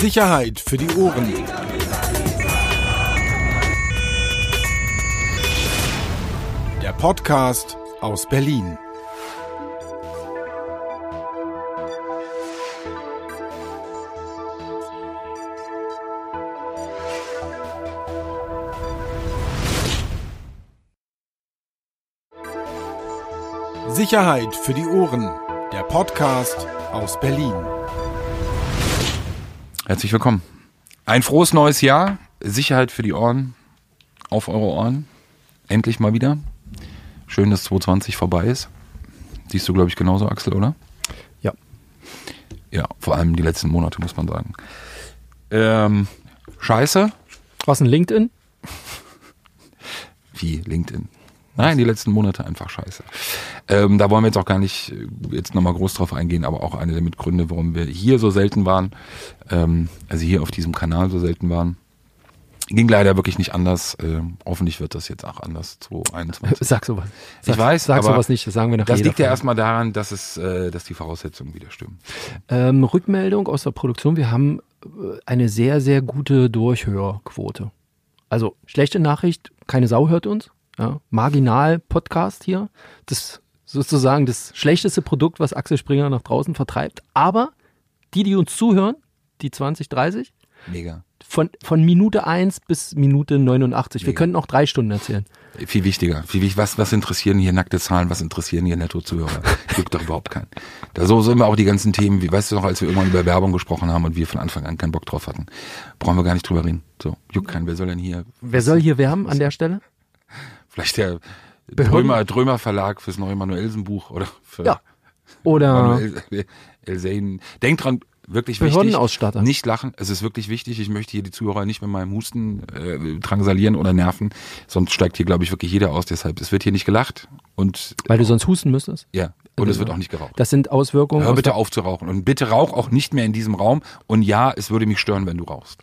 Sicherheit für die Ohren. Der Podcast aus Berlin. Sicherheit für die Ohren. Der Podcast aus Berlin. Herzlich willkommen. Ein frohes neues Jahr. Sicherheit für die Ohren. Auf eure Ohren. Endlich mal wieder. Schön, dass 2020 vorbei ist. Siehst du, glaube ich, genauso, Axel, oder? Ja. Ja, vor allem die letzten Monate, muss man sagen. Ähm, scheiße. Was ein LinkedIn? Wie LinkedIn. Nein, die letzten Monate einfach scheiße. Ähm, da wollen wir jetzt auch gar nicht äh, jetzt nochmal groß drauf eingehen, aber auch eine der Mitgründe, warum wir hier so selten waren, ähm, also hier auf diesem Kanal so selten waren. Ging leider wirklich nicht anders. Ähm, hoffentlich wird das jetzt auch anders 2021. Sag sowas. Sag, Ich weiß, Sag aber sowas nicht, das sagen wir nach Das liegt ja erstmal daran, dass es, äh, dass die Voraussetzungen wieder stimmen. Ähm, Rückmeldung aus der Produktion. Wir haben äh, eine sehr, sehr gute Durchhörquote. Also, schlechte Nachricht, keine Sau hört uns. Ja, marginal Podcast hier. Das sozusagen das schlechteste Produkt, was Axel Springer nach draußen vertreibt. Aber die, die uns zuhören, die 20, 30, Mega. von, von Minute 1 bis Minute 89. Wir Mega. könnten auch drei Stunden erzählen. Viel wichtiger. Viel, was, was interessieren hier nackte Zahlen? Was interessieren hier Nettozuhörer? Juckt doch überhaupt keinen. Da so sind wir auch die ganzen Themen, wie weißt du noch, als wir irgendwann über Werbung gesprochen haben und wir von Anfang an keinen Bock drauf hatten. Brauchen wir gar nicht drüber reden. So, juckt keinen. Wer soll denn hier? Wer soll hier werben an der Stelle? Vielleicht der Drömer, Drömer Verlag fürs neue Manuelsen Buch oder für Ja. Oder Manuel Elsein. Denkt dran, wirklich wichtig. Nicht lachen. Es ist wirklich wichtig. Ich möchte hier die Zuhörer nicht mit meinem Husten äh, drangsalieren oder nerven. Sonst steigt hier, glaube ich, wirklich jeder aus. Deshalb, es wird hier nicht gelacht und weil du sonst husten müsstest. ja, und es wird auch nicht geraucht. Das sind Auswirkungen. Hör bitte auf zu rauchen. Und bitte rauch auch nicht mehr in diesem Raum. Und ja, es würde mich stören, wenn du rauchst.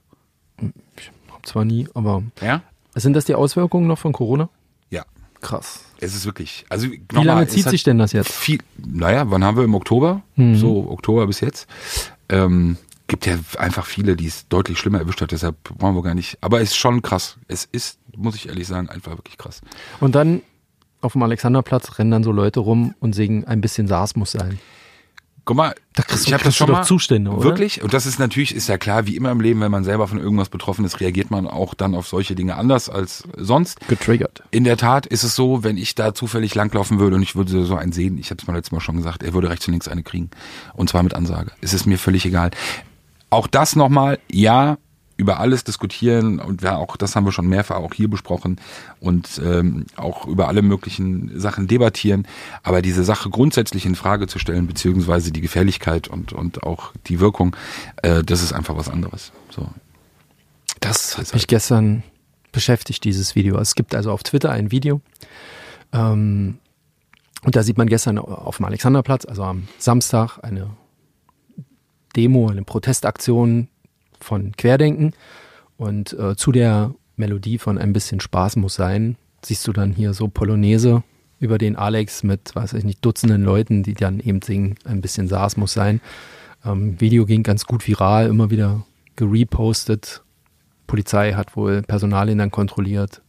Hab zwar nie, aber Ja? sind das die Auswirkungen noch von Corona? Krass. Es ist wirklich. Also Wie lange zieht sich denn das jetzt? Viel, naja, wann haben wir im Oktober? Mhm. So Oktober bis jetzt. Ähm, gibt ja einfach viele, die es deutlich schlimmer erwischt hat, deshalb wollen wir gar nicht. Aber es ist schon krass. Es ist, muss ich ehrlich sagen, einfach wirklich krass. Und dann auf dem Alexanderplatz rennen dann so Leute rum und singen ein bisschen SARS muss sein. Guck mal, Da kriegst ich habe das schon doch mal Zustände, oder? Wirklich? Und das ist natürlich, ist ja klar, wie immer im Leben, wenn man selber von irgendwas betroffen ist, reagiert man auch dann auf solche Dinge anders als sonst. Getriggert. In der Tat ist es so, wenn ich da zufällig langlaufen würde und ich würde so einen sehen, ich habe es mal letztes Mal schon gesagt, er würde rechts und links eine kriegen. Und zwar mit Ansage. Es ist mir völlig egal. Auch das nochmal, ja, über alles diskutieren und ja, auch das haben wir schon mehrfach auch hier besprochen und ähm, auch über alle möglichen Sachen debattieren. Aber diese Sache grundsätzlich in Frage zu stellen, beziehungsweise die Gefährlichkeit und, und auch die Wirkung, äh, das ist einfach was anderes. So. Das ist Mich gestern beschäftigt dieses Video. Es gibt also auf Twitter ein Video. Ähm, und da sieht man gestern auf dem Alexanderplatz, also am Samstag, eine Demo, eine Protestaktion von Querdenken. Und äh, zu der Melodie von Ein bisschen Spaß muss sein, siehst du dann hier so Polonaise über den Alex mit, weiß ich nicht, Dutzenden Leuten, die dann eben singen, ein bisschen SARS muss sein. Ähm, Video ging ganz gut viral, immer wieder gerepostet. Polizei hat wohl Personalien dann kontrolliert.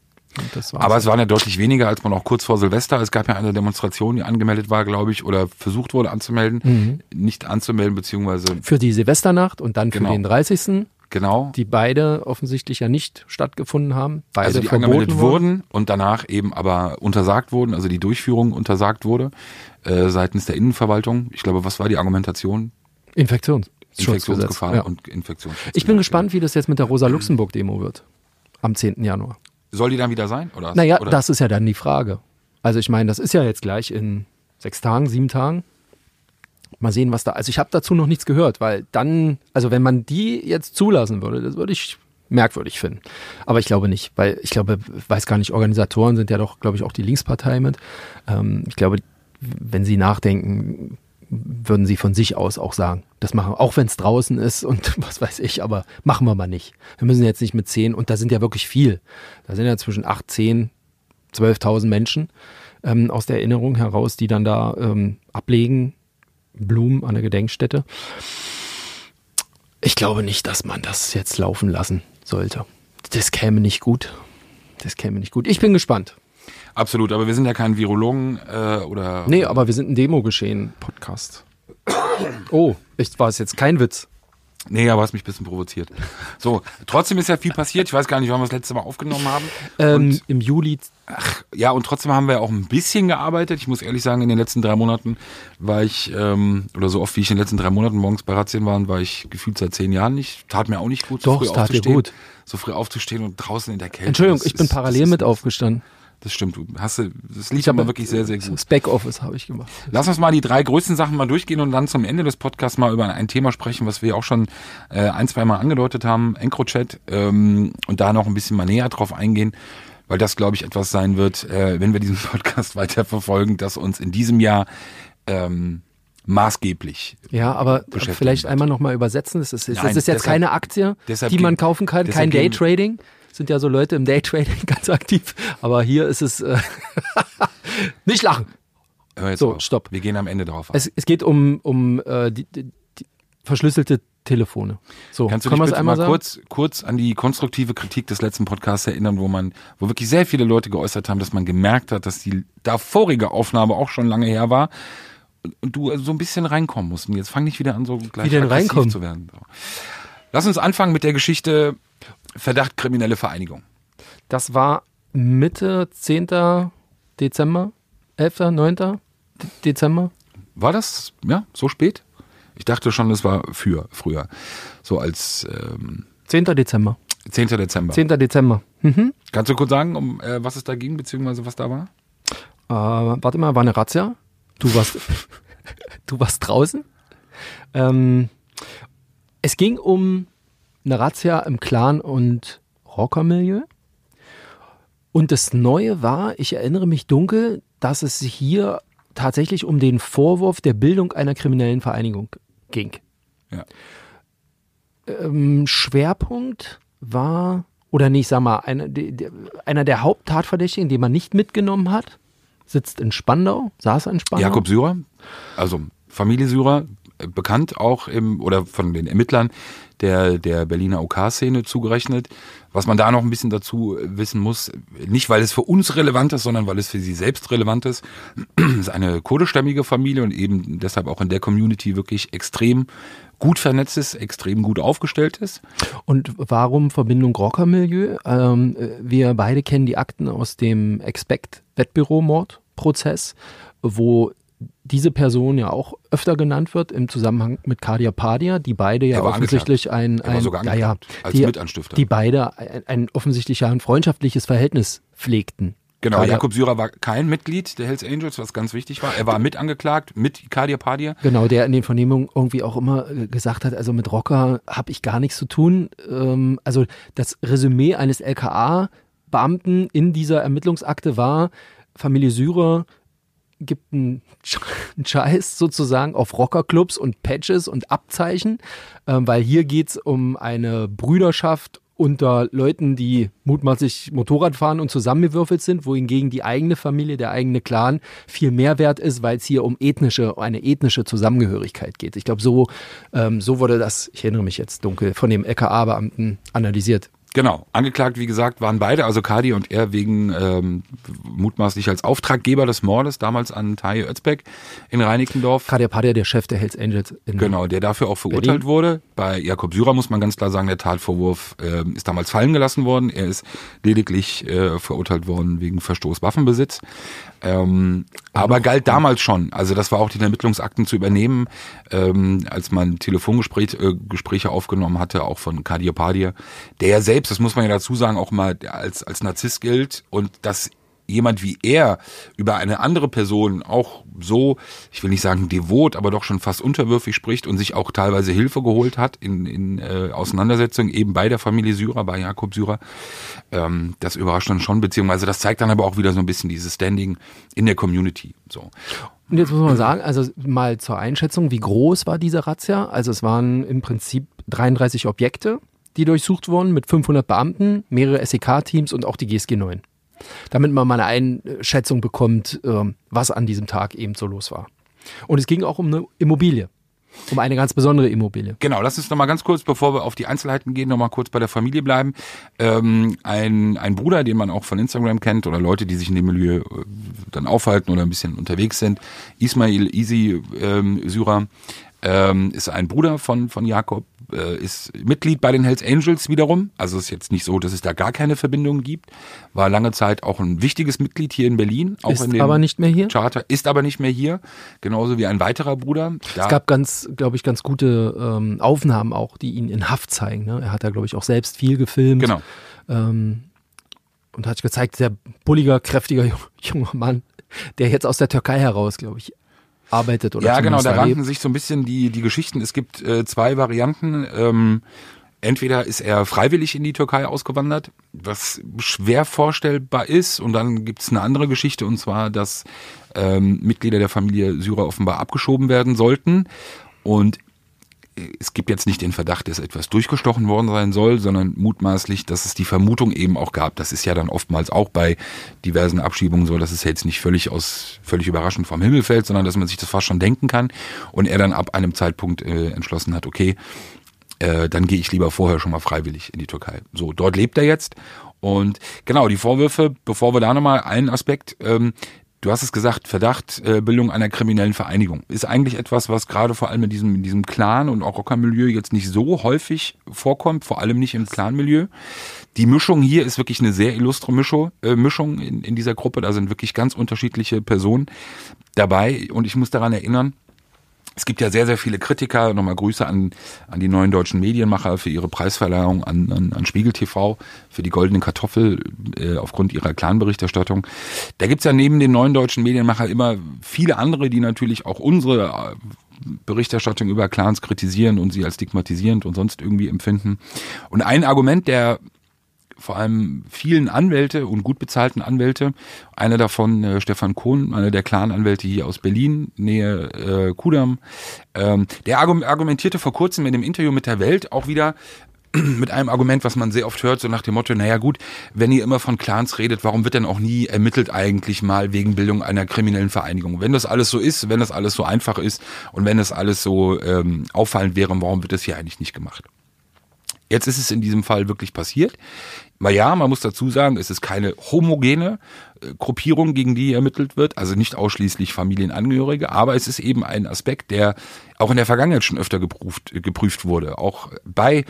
Aber es waren ja deutlich weniger, als man auch kurz vor Silvester. Es gab ja eine Demonstration, die angemeldet war, glaube ich, oder versucht wurde anzumelden. Mhm. Nicht anzumelden, beziehungsweise für die Silvesternacht und dann für Genau. den 30. genau. die beide offensichtlich ja nicht stattgefunden haben. Beide also die verboten angemeldet wurden und danach eben aber untersagt wurden, also die Durchführung untersagt wurde äh, seitens der Innenverwaltung. Ich glaube, was war die Argumentation? Infektionsschutzgesetz. Infektionsgefahr Ja. und Infektionsschutz. Ich bin gespannt, wie das jetzt mit der Rosa-Luxemburg-Demo wird. Am 10. Januar. Soll die dann wieder sein? Oder? Naja, oder? das ist ja dann die Frage. Also ich meine, das ist ja jetzt gleich in sechs Tagen, sieben Tagen. Mal sehen, was da. Also ich habe dazu noch nichts gehört, weil dann, also wenn man die jetzt zulassen würde, das würde ich merkwürdig finden. Aber ich glaube nicht, weil ich glaube, weiß gar nicht, Organisatoren sind ja doch, glaube ich, auch die Linkspartei mit. Ähm, ich glaube, wenn sie nachdenken, würden sie von sich aus auch sagen, das machen, auch wenn es draußen ist und was weiß ich, aber machen wir mal nicht. Wir müssen jetzt nicht mit zehn, und da sind ja wirklich viel. Da sind ja zwischen acht, zehn, 12.000 Menschen ähm, aus der Erinnerung heraus, die dann da ähm, ablegen, Blumen an der Gedenkstätte. Ich glaube nicht, dass man das jetzt laufen lassen sollte. Das käme nicht gut. Das käme nicht gut. Ich bin gespannt. Absolut, aber wir sind ja kein Virologen äh, oder. Nee, aber wir sind ein Demo-Geschehen-Podcast. Oh, ich war es jetzt kein Witz. Nee, aber hast mich ein bisschen provoziert. So, trotzdem ist ja viel passiert. Ich weiß gar nicht, wann wir das letzte Mal aufgenommen haben. Ähm, Im Juli. Ja, und trotzdem haben wir auch ein bisschen gearbeitet. Ich muss ehrlich sagen, in den letzten drei Monaten war ich, ähm, oder so oft wie ich in den letzten drei Monaten morgens bei Razzien war, war ich gefühlt seit zehn Jahren nicht. Tat mir auch nicht gut, so Doch, früh tat dir aufzustehen. gut. So früh aufzustehen und draußen in der Kälte. Entschuldigung, Das ich bin ist- parallel mit aufgestanden. Das stimmt. Du hast, das lief habe aber wirklich sehr, sehr gut. Das Backoffice habe ich gemacht. Lass uns mal die drei größten Sachen mal durchgehen und dann zum Ende des Podcasts mal über ein Thema sprechen, was wir auch schon äh, ein, zwei Mal angedeutet haben, EncroChat, ähm, und da noch ein bisschen mal näher drauf eingehen, weil das, glaube ich, etwas sein wird, äh, wenn wir diesen Podcast weiter verfolgen, das uns in diesem Jahr ähm, maßgeblich Ja, aber vielleicht wird. einmal nochmal übersetzen. Das ist, das Nein, ist jetzt deshalb- keine Aktie, die man kaufen kann, kein Daytrading. Sind ja so Leute im Daytrading ganz aktiv. Aber hier ist es äh, nicht lachen. Hör jetzt So, auf. stopp. Wir gehen am Ende drauf. Es, es geht um, um äh, die, die, die verschlüsselte Telefone. So, Kannst du können dich bitte einmal mal sagen? kurz, kurz an die konstruktive Kritik des letzten Podcasts erinnern, wo man, wo wirklich sehr viele Leute geäußert haben, dass man gemerkt hat, dass die davorige Aufnahme auch schon lange her war und, du so ein bisschen reinkommen musst. Und jetzt fang nicht wieder an, so gleich Wie denn reinkommen? zu werden. So. Lass uns anfangen mit der Geschichte Verdacht kriminelle Vereinigung. Das war Mitte 10. Dezember, 11., 9. De- Dezember. War das, ja, so spät? Ich dachte schon, es war für früher. So als ähm, 10. Dezember. 10. Dezember. 10. Dezember. Mhm. Kannst du kurz sagen, um äh, was es da ging, beziehungsweise was da war? Äh, warte mal, war eine Razzia. Du warst, du warst draußen. Ähm, es ging um eine Razzia im Clan- und Rockermilieu. Und das Neue war, ich erinnere mich dunkel, dass es hier tatsächlich um den Vorwurf der Bildung einer kriminellen Vereinigung ging. Ja. Ähm, Schwerpunkt war, oder nicht, sag mal, einer, der- einer der Haupttatverdächtigen, den man nicht mitgenommen hat, sitzt in Spandau, saß in Spandau. Jakob Syrer, also Familie Syrer, bekannt auch im, oder von den Ermittlern der, der Berliner OK-Szene zugerechnet. Was man da noch ein bisschen dazu wissen muss, nicht weil es für uns relevant ist, sondern weil es für sie selbst relevant ist, ist eine kurdischstämmige Familie und eben deshalb auch in der Community wirklich extrem gut vernetzt ist, extrem gut aufgestellt ist. Und warum Verbindung Rockermilieu? Ähm, äh, wir beide kennen die Akten aus dem Expect-Wettbüro-Mordprozess, wo diese Person ja auch öfter genannt wird im Zusammenhang mit Kadia Padia, die beide ja offensichtlich ein, ein sogar ja, als die, Mitanstifter. die beide ein, ein offensichtlich ja ein freundschaftliches Verhältnis pflegten. Genau, Kadia- Jakob Syrer war kein Mitglied der Hells Angels, was ganz wichtig war. Er war mit angeklagt, mit Kadir Padir. Genau, der in den Vernehmungen irgendwie auch immer äh, gesagt hat, also mit Rocker habe ich gar nichts zu tun. Ähm, also das Resümee eines LKA-Beamten in dieser Ermittlungsakte war, Familie Syrer gibt einen Sch- einen Scheiß sozusagen auf Rockerclubs und Patches und Abzeichen, ähm, weil hier geht's um eine Brüderschaft unter Leuten, die mutmaßlich Motorrad fahren und zusammengewürfelt sind, wohingegen die eigene Familie, der eigene Clan viel mehr wert ist, weil es hier um ethnische, eine ethnische Zusammengehörigkeit geht. Ich glaube, so, ähm, so wurde das, ich erinnere mich jetzt dunkel, von dem LKA-Beamten analysiert. Genau, angeklagt, wie gesagt, waren beide, also Kadi und er, wegen ähm, mutmaßlich als Auftraggeber des Mordes damals an Taye Özbek in Reinickendorf. Kadir Padia, der Chef der Hells Angels in Genau, der dafür auch verurteilt Berlin. wurde. Bei Jakob Syrer muss man ganz klar sagen, der Tatvorwurf ähm, ist damals fallen gelassen worden. Er ist lediglich äh, verurteilt worden wegen Verstoß Waffenbesitz. Ähm, aber galt damals schon. Also das war auch den Ermittlungsakten zu übernehmen, ähm, als man Telefongespräche äh, Gespräche aufgenommen hatte, auch von Kadir Padir, der ja selbst, das muss man ja dazu sagen, auch mal als, als Narzisst gilt und das jemand wie er über eine andere Person auch so, ich will nicht sagen devot, aber doch schon fast unterwürfig spricht und sich auch teilweise Hilfe geholt hat in, in äh, Auseinandersetzungen eben bei der Familie Syrer, bei Jakob Syrer, ähm, das überrascht dann schon, beziehungsweise das zeigt dann aber auch wieder so ein bisschen dieses Standing in der Community. So. Und jetzt muss man sagen, also mal zur Einschätzung, wie groß war diese Razzia? Also es waren im Prinzip 33 Objekte, die durchsucht wurden mit 500 Beamten, mehrere SEK-Teams und auch die GSG 9. Damit man mal eine Einschätzung bekommt, ähm, was an diesem Tag eben so los war. Und es ging auch um eine Immobilie. Um eine ganz besondere Immobilie. Genau, lass uns noch mal ganz kurz, bevor wir auf die Einzelheiten gehen, noch mal kurz bei der Familie bleiben. Ähm, ein, ein Bruder, den man auch von Instagram kennt oder Leute, die sich in dem Milieu äh, dann aufhalten oder ein bisschen unterwegs sind, Ismail Easy ähm, Syrer, ähm, ist ein Bruder von, von Jakob, äh, ist Mitglied bei den Hells Angels wiederum. Also ist jetzt nicht so, dass es da gar keine Verbindung gibt. War lange Zeit auch ein wichtiges Mitglied hier in Berlin. Auch Ist in aber nicht mehr hier? Charter. Ist aber nicht mehr hier. Genauso wie ein weiterer Bruder. Es gab ganz, glaube ich, ganz gute ähm, Aufnahmen auch, die ihn in Haft zeigen. Ne? Er hat da, glaube ich, auch selbst viel gefilmt. genau. Ähm, und hat gezeigt, sehr bulliger, kräftiger junger Mann, der jetzt aus der Türkei heraus, glaube ich, arbeitet oder Ja, genau, da ranken sich so ein bisschen die, die Geschichten. Es gibt äh, zwei Varianten. Ähm, entweder ist er freiwillig in die Türkei ausgewandert, was schwer vorstellbar ist. Und dann gibt's eine andere Geschichte, und zwar, dass ähm, Mitglieder der Familie Syrer offenbar abgeschoben werden sollten. Und es gibt jetzt nicht den Verdacht, dass etwas durchgestochen worden sein soll, sondern mutmaßlich, dass es die Vermutung eben auch gab. Das ist ja dann oftmals auch bei diversen Abschiebungen so, dass es jetzt nicht völlig aus, völlig überraschend vom Himmel fällt, sondern dass man sich das fast schon denken kann. Und er dann ab einem Zeitpunkt äh, entschlossen hat, okay, äh, dann gehe ich lieber vorher schon mal freiwillig in die Türkei. So, dort lebt er jetzt. Und genau, die Vorwürfe, bevor wir da nochmal einen Aspekt, ähm, du hast es gesagt, Verdacht, äh, Bildung einer kriminellen Vereinigung. Ist eigentlich etwas, was gerade vor allem in diesem, in diesem Clan- und auch Rockermilieu jetzt nicht so häufig vorkommt, vor allem nicht im Clan-Milieu. Die Mischung hier ist wirklich eine sehr illustre Mischung, äh, Mischung in, in dieser Gruppe. Da sind wirklich ganz unterschiedliche Personen dabei. Und ich muss daran erinnern, es gibt ja sehr, sehr viele Kritiker. Nochmal Grüße an, an die neuen deutschen Medienmacher für ihre Preisverleihung, an, an, an Spiegel TV für die goldene Kartoffel äh, aufgrund ihrer Clan-Berichterstattung. Da gibt's ja neben den neuen deutschen Medienmacher immer viele andere, die natürlich auch unsere äh, Berichterstattung über Clans kritisieren und sie als stigmatisierend und sonst irgendwie empfinden. Und ein Argument der vor allem vielen Anwälte und gut bezahlten Anwälte. Einer davon, äh, Stefan Kohn, einer der Clan-Anwälte hier aus Berlin, Nähe äh, Kudam. Ähm, der argum- argumentierte vor kurzem in einem Interview mit der Welt auch wieder mit einem Argument, was man sehr oft hört, so nach dem Motto, naja gut, wenn ihr immer von Clans redet, warum wird denn auch nie ermittelt eigentlich mal wegen Bildung einer kriminellen Vereinigung? Wenn das alles so ist, wenn das alles so einfach ist und wenn das alles so ähm, auffallend wäre, warum wird das hier eigentlich nicht gemacht? Jetzt ist es in diesem Fall wirklich passiert. Ja, man muss dazu sagen, es ist keine homogene äh, Gruppierung, gegen die ermittelt wird, also nicht ausschließlich Familienangehörige, aber es ist eben ein Aspekt, der auch in der Vergangenheit schon öfter geprüft, geprüft wurde, auch bei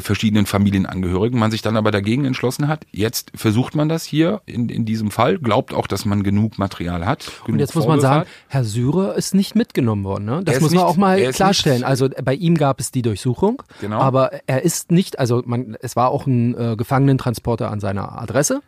verschiedenen Familienangehörigen, man sich dann aber dagegen entschlossen hat. Jetzt versucht man das hier in, in diesem Fall, glaubt auch, dass man genug Material hat. Und genug jetzt muss man sagen, hat. Herr Syrer ist nicht mitgenommen worden. Ne? Das muss man nicht- auch mal klarstellen. nicht- also bei ihm gab es die Durchsuchung, Genau. aber er ist nicht, also man, es war auch ein äh, Gefangenentransporter an seiner Adresse,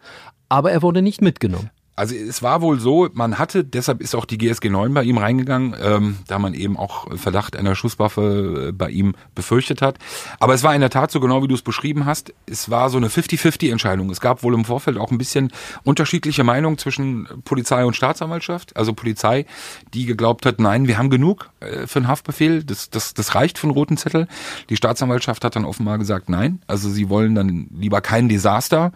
aber er wurde nicht mitgenommen. Also es war wohl so, man hatte, deshalb ist auch die GSG 9 bei ihm reingegangen, ähm, da man eben auch Verdacht einer Schusswaffe äh, bei ihm befürchtet hat. Aber es war in der Tat so genau, wie du es beschrieben hast. Es war so eine 50-50-Entscheidung. Es gab wohl im Vorfeld auch ein bisschen unterschiedliche Meinungen zwischen Polizei und Staatsanwaltschaft. Also Polizei, die geglaubt hat, nein, wir haben genug äh, für einen Haftbefehl, das, das, das reicht für einen roten Zettel. Die Staatsanwaltschaft hat dann offenbar gesagt, nein. Also sie wollen dann lieber kein Desaster.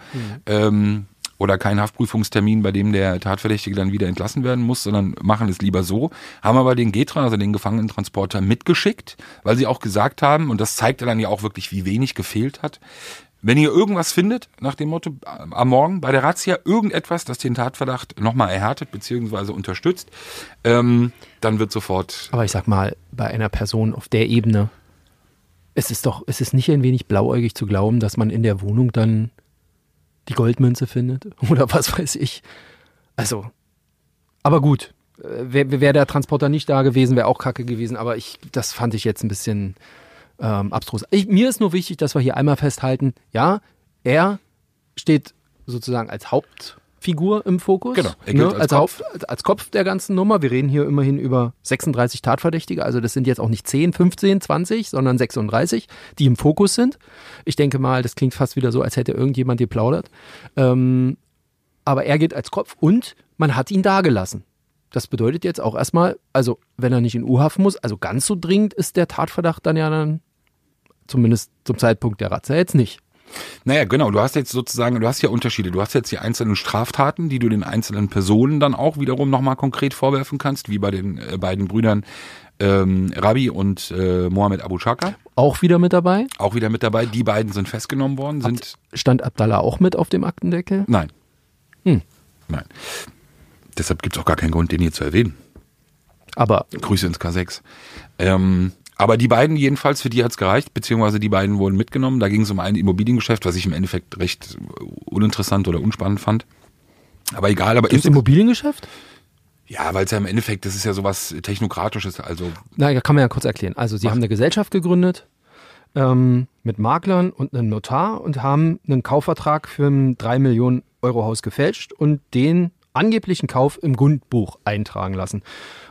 Ähm, oder keinen Haftprüfungstermin, bei dem der Tatverdächtige dann wieder entlassen werden muss, sondern machen es lieber so, haben aber den Getra, also den Gefangenentransporter, mitgeschickt, weil sie auch gesagt haben, und das zeigt dann ja auch wirklich, wie wenig gefehlt hat, wenn ihr irgendwas findet, nach dem Motto äh, am Morgen bei der Razzia, irgendetwas, das den Tatverdacht nochmal erhärtet bzw. unterstützt, ähm, dann wird sofort Aber ich sag mal, bei einer Person auf der Ebene, es ist doch, es ist nicht ein wenig blauäugig zu glauben, dass man in der Wohnung dann die Goldmünze findet oder was weiß ich. Also, aber gut. Wäre wär der Transporter nicht da gewesen, wäre auch kacke gewesen, aber ich, das fand ich jetzt ein bisschen ähm, abstrus. Ich, mir ist nur wichtig, dass wir hier einmal festhalten, ja, er steht sozusagen als Hauptfigur im Fokus. Genau, er ne, gilt als, als Haupt, als, Kopf der ganzen Nummer. Wir reden hier immerhin über 36 Tatverdächtige, also das sind jetzt auch nicht 10, 15, 20, sondern 36, die im Fokus sind. Ich denke mal, das klingt fast wieder so, als hätte irgendjemand geplaudert. Ähm, aber er geht als Kopf und man hat ihn dagelassen. Das bedeutet jetzt auch erstmal, also wenn er nicht in U-Haft muss, also ganz so dringend ist der Tatverdacht dann ja dann, zumindest zum Zeitpunkt der Razzia jetzt nicht. Naja, genau. Du hast jetzt sozusagen, du hast ja Unterschiede. Du hast jetzt die einzelnen Straftaten, die du den einzelnen Personen dann auch wiederum nochmal konkret vorwerfen kannst, wie bei den äh, beiden Brüdern ähm, Rabi und äh, Mohammed Abu Chaka. Auch wieder mit dabei? Auch wieder mit dabei. Die beiden sind festgenommen worden. Sind Stand Abdallah auch mit auf dem Aktendeckel? Nein. Hm. Nein. Deshalb gibt es auch gar keinen Grund, den hier zu erwähnen. Aber Grüße ins K6. Ähm, aber die beiden jedenfalls, für die hat's gereicht, beziehungsweise die beiden wurden mitgenommen. Da ging es um ein Immobiliengeschäft, was ich im Endeffekt recht uninteressant oder unspannend fand. Aber egal, aber das Immobiliengeschäft? Ja, weil es ja im Endeffekt, das ist ja sowas Technokratisches. Also Na, ja, kann man ja kurz erklären. Also sie Macht. haben eine Gesellschaft gegründet ähm, mit Maklern und einem Notar und haben einen Kaufvertrag für ein 3 Millionen Euro Haus gefälscht und den angeblichen Kauf im Grundbuch eintragen lassen.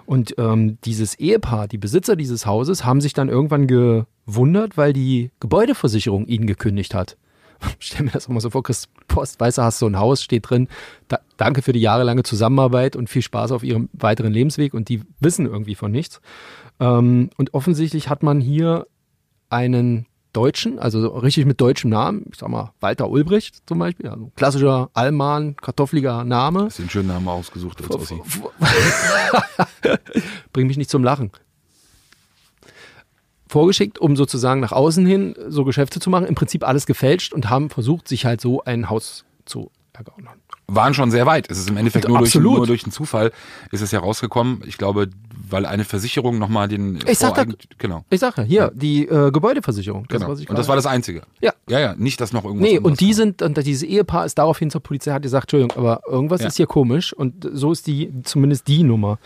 Und ähm, dieses Ehepaar, die Besitzer dieses Hauses, haben sich dann irgendwann gewundert, weil die Gebäudeversicherung ihnen gekündigt hat. Stell mir das immer so vor, Chris Post, weißt du, hast so ein Haus, steht drin, da, danke für die jahrelange Zusammenarbeit und viel Spaß auf ihrem weiteren Lebensweg und die wissen irgendwie von nichts. Ähm, und offensichtlich hat man hier einen Deutschen, also so richtig mit deutschem Namen, ich sag mal Walter Ulbricht zum Beispiel, also klassischer Allmann, kartoffeliger Name. hast du den schönen Namen ausgesucht als Ossi. Bring mich nicht zum Lachen. Vorgeschickt, um sozusagen nach außen hin so Geschäfte zu machen, im Prinzip alles gefälscht und haben versucht, sich halt so ein Haus zu ergaunern. Waren schon sehr weit. Es ist im Endeffekt nur durch, nur durch einen Zufall ist es ja rausgekommen. Ich glaube, weil eine Versicherung nochmal den Ich sag Voreigent- genau. Ich sage ja, hier, die äh, Gebäudeversicherung. Das, Genau. Und das war das Einzige. Ja. Ja, ja, nicht, dass noch irgendwas Nee, und die war. sind, und dieses Ehepaar ist daraufhin zur Polizei, hat gesagt, Entschuldigung, aber irgendwas Ja. ist hier komisch und so ist die, zumindest die Nummer.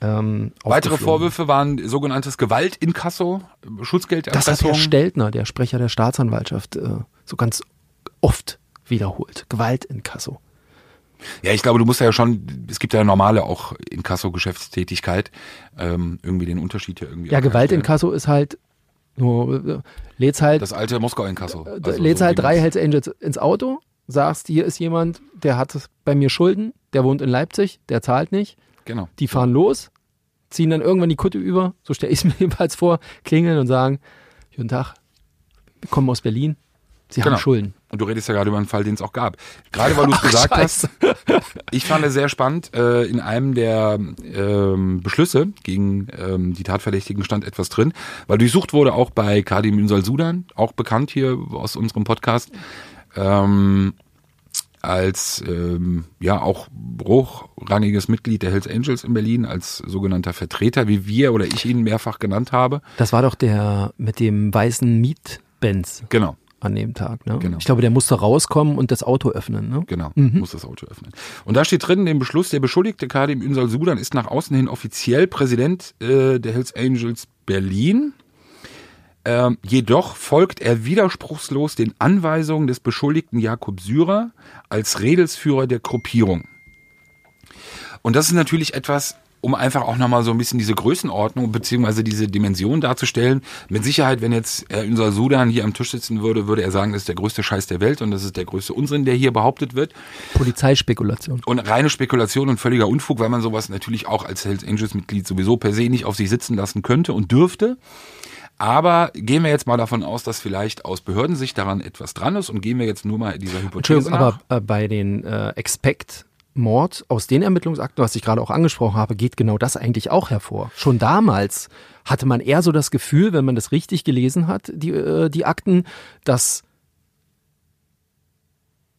Ähm, Weitere. Vorwürfe waren sogenanntes Gewaltinkasso, Das hat. Herr Steltner, der Sprecher der Staatsanwaltschaft, äh, so ganz oft wiederholt. Gewalt in Kasso. Ja, ich glaube, du musst ja schon, es gibt ja normale auch Inkasso-Geschäftstätigkeit, ähm, irgendwie den Unterschied hier irgendwie. Ja, Gewalt in. Kasso ist halt nur, äh, lädst halt, Das alte Moskau-Inkasso. äh, Also lädst so halt drei Hells Angels ins Auto, sagst, hier ist jemand, der hat bei mir Schulden, der wohnt in Leipzig, der zahlt nicht. Genau. Die fahren los, ziehen dann irgendwann die Kutte über, so stelle ich es mir jedenfalls vor, klingeln und sagen, guten Tag, wir kommen aus Berlin, Sie Genau. haben Schulden. Und du redest ja gerade über einen Fall, den es auch gab. Gerade weil du es gesagt hast, ich fand es sehr spannend, äh, in einem der ähm, Beschlüsse gegen ähm, die Tatverdächtigen stand etwas drin, weil durchsucht wurde auch bei Kadim Ünsal Sudan, auch bekannt hier aus unserem Podcast, ähm, als ähm, ja auch hochrangiges Mitglied der Hells Angels in Berlin, als sogenannter Vertreter, wie wir oder ich ihn mehrfach genannt habe. Das war doch der mit dem weißen Mietbenz Genau. An dem Tag. Ne? Genau. Ich glaube, der musste rauskommen und das Auto öffnen. Ne? Genau, muss das Auto öffnen. Und da steht drin, in dem Beschluss, der Beschuldigte Kadim Ünsal Sudan ist nach außen hin offiziell Präsident äh, der Hells Angels Berlin. Ähm, jedoch folgt er widerspruchslos den Anweisungen des Beschuldigten Jakob Syrer als Redelsführer der Gruppierung. Und das ist natürlich etwas, um einfach auch nochmal so ein bisschen diese Größenordnung beziehungsweise diese Dimension darzustellen. Mit Sicherheit, wenn jetzt Herr Ünsal Sudan hier am Tisch sitzen würde, würde er sagen, das ist der größte Scheiß der Welt und das ist der größte Unsinn, der hier behauptet wird. Polizeispekulation. Und reine Spekulation und völliger Unfug, weil man sowas natürlich auch als Hells Angels Mitglied sowieso per se nicht auf sich sitzen lassen könnte und dürfte. Aber gehen wir jetzt mal davon aus, dass vielleicht aus Behördensicht daran etwas dran ist und gehen wir jetzt nur mal dieser Hypothese Entschuldigung, nach. aber äh, bei den äh, Expect Mord aus den Ermittlungsakten, was ich gerade auch angesprochen habe, geht genau das eigentlich auch hervor. Schon damals hatte man eher so das Gefühl, wenn man das richtig gelesen hat, die, äh, die Akten, dass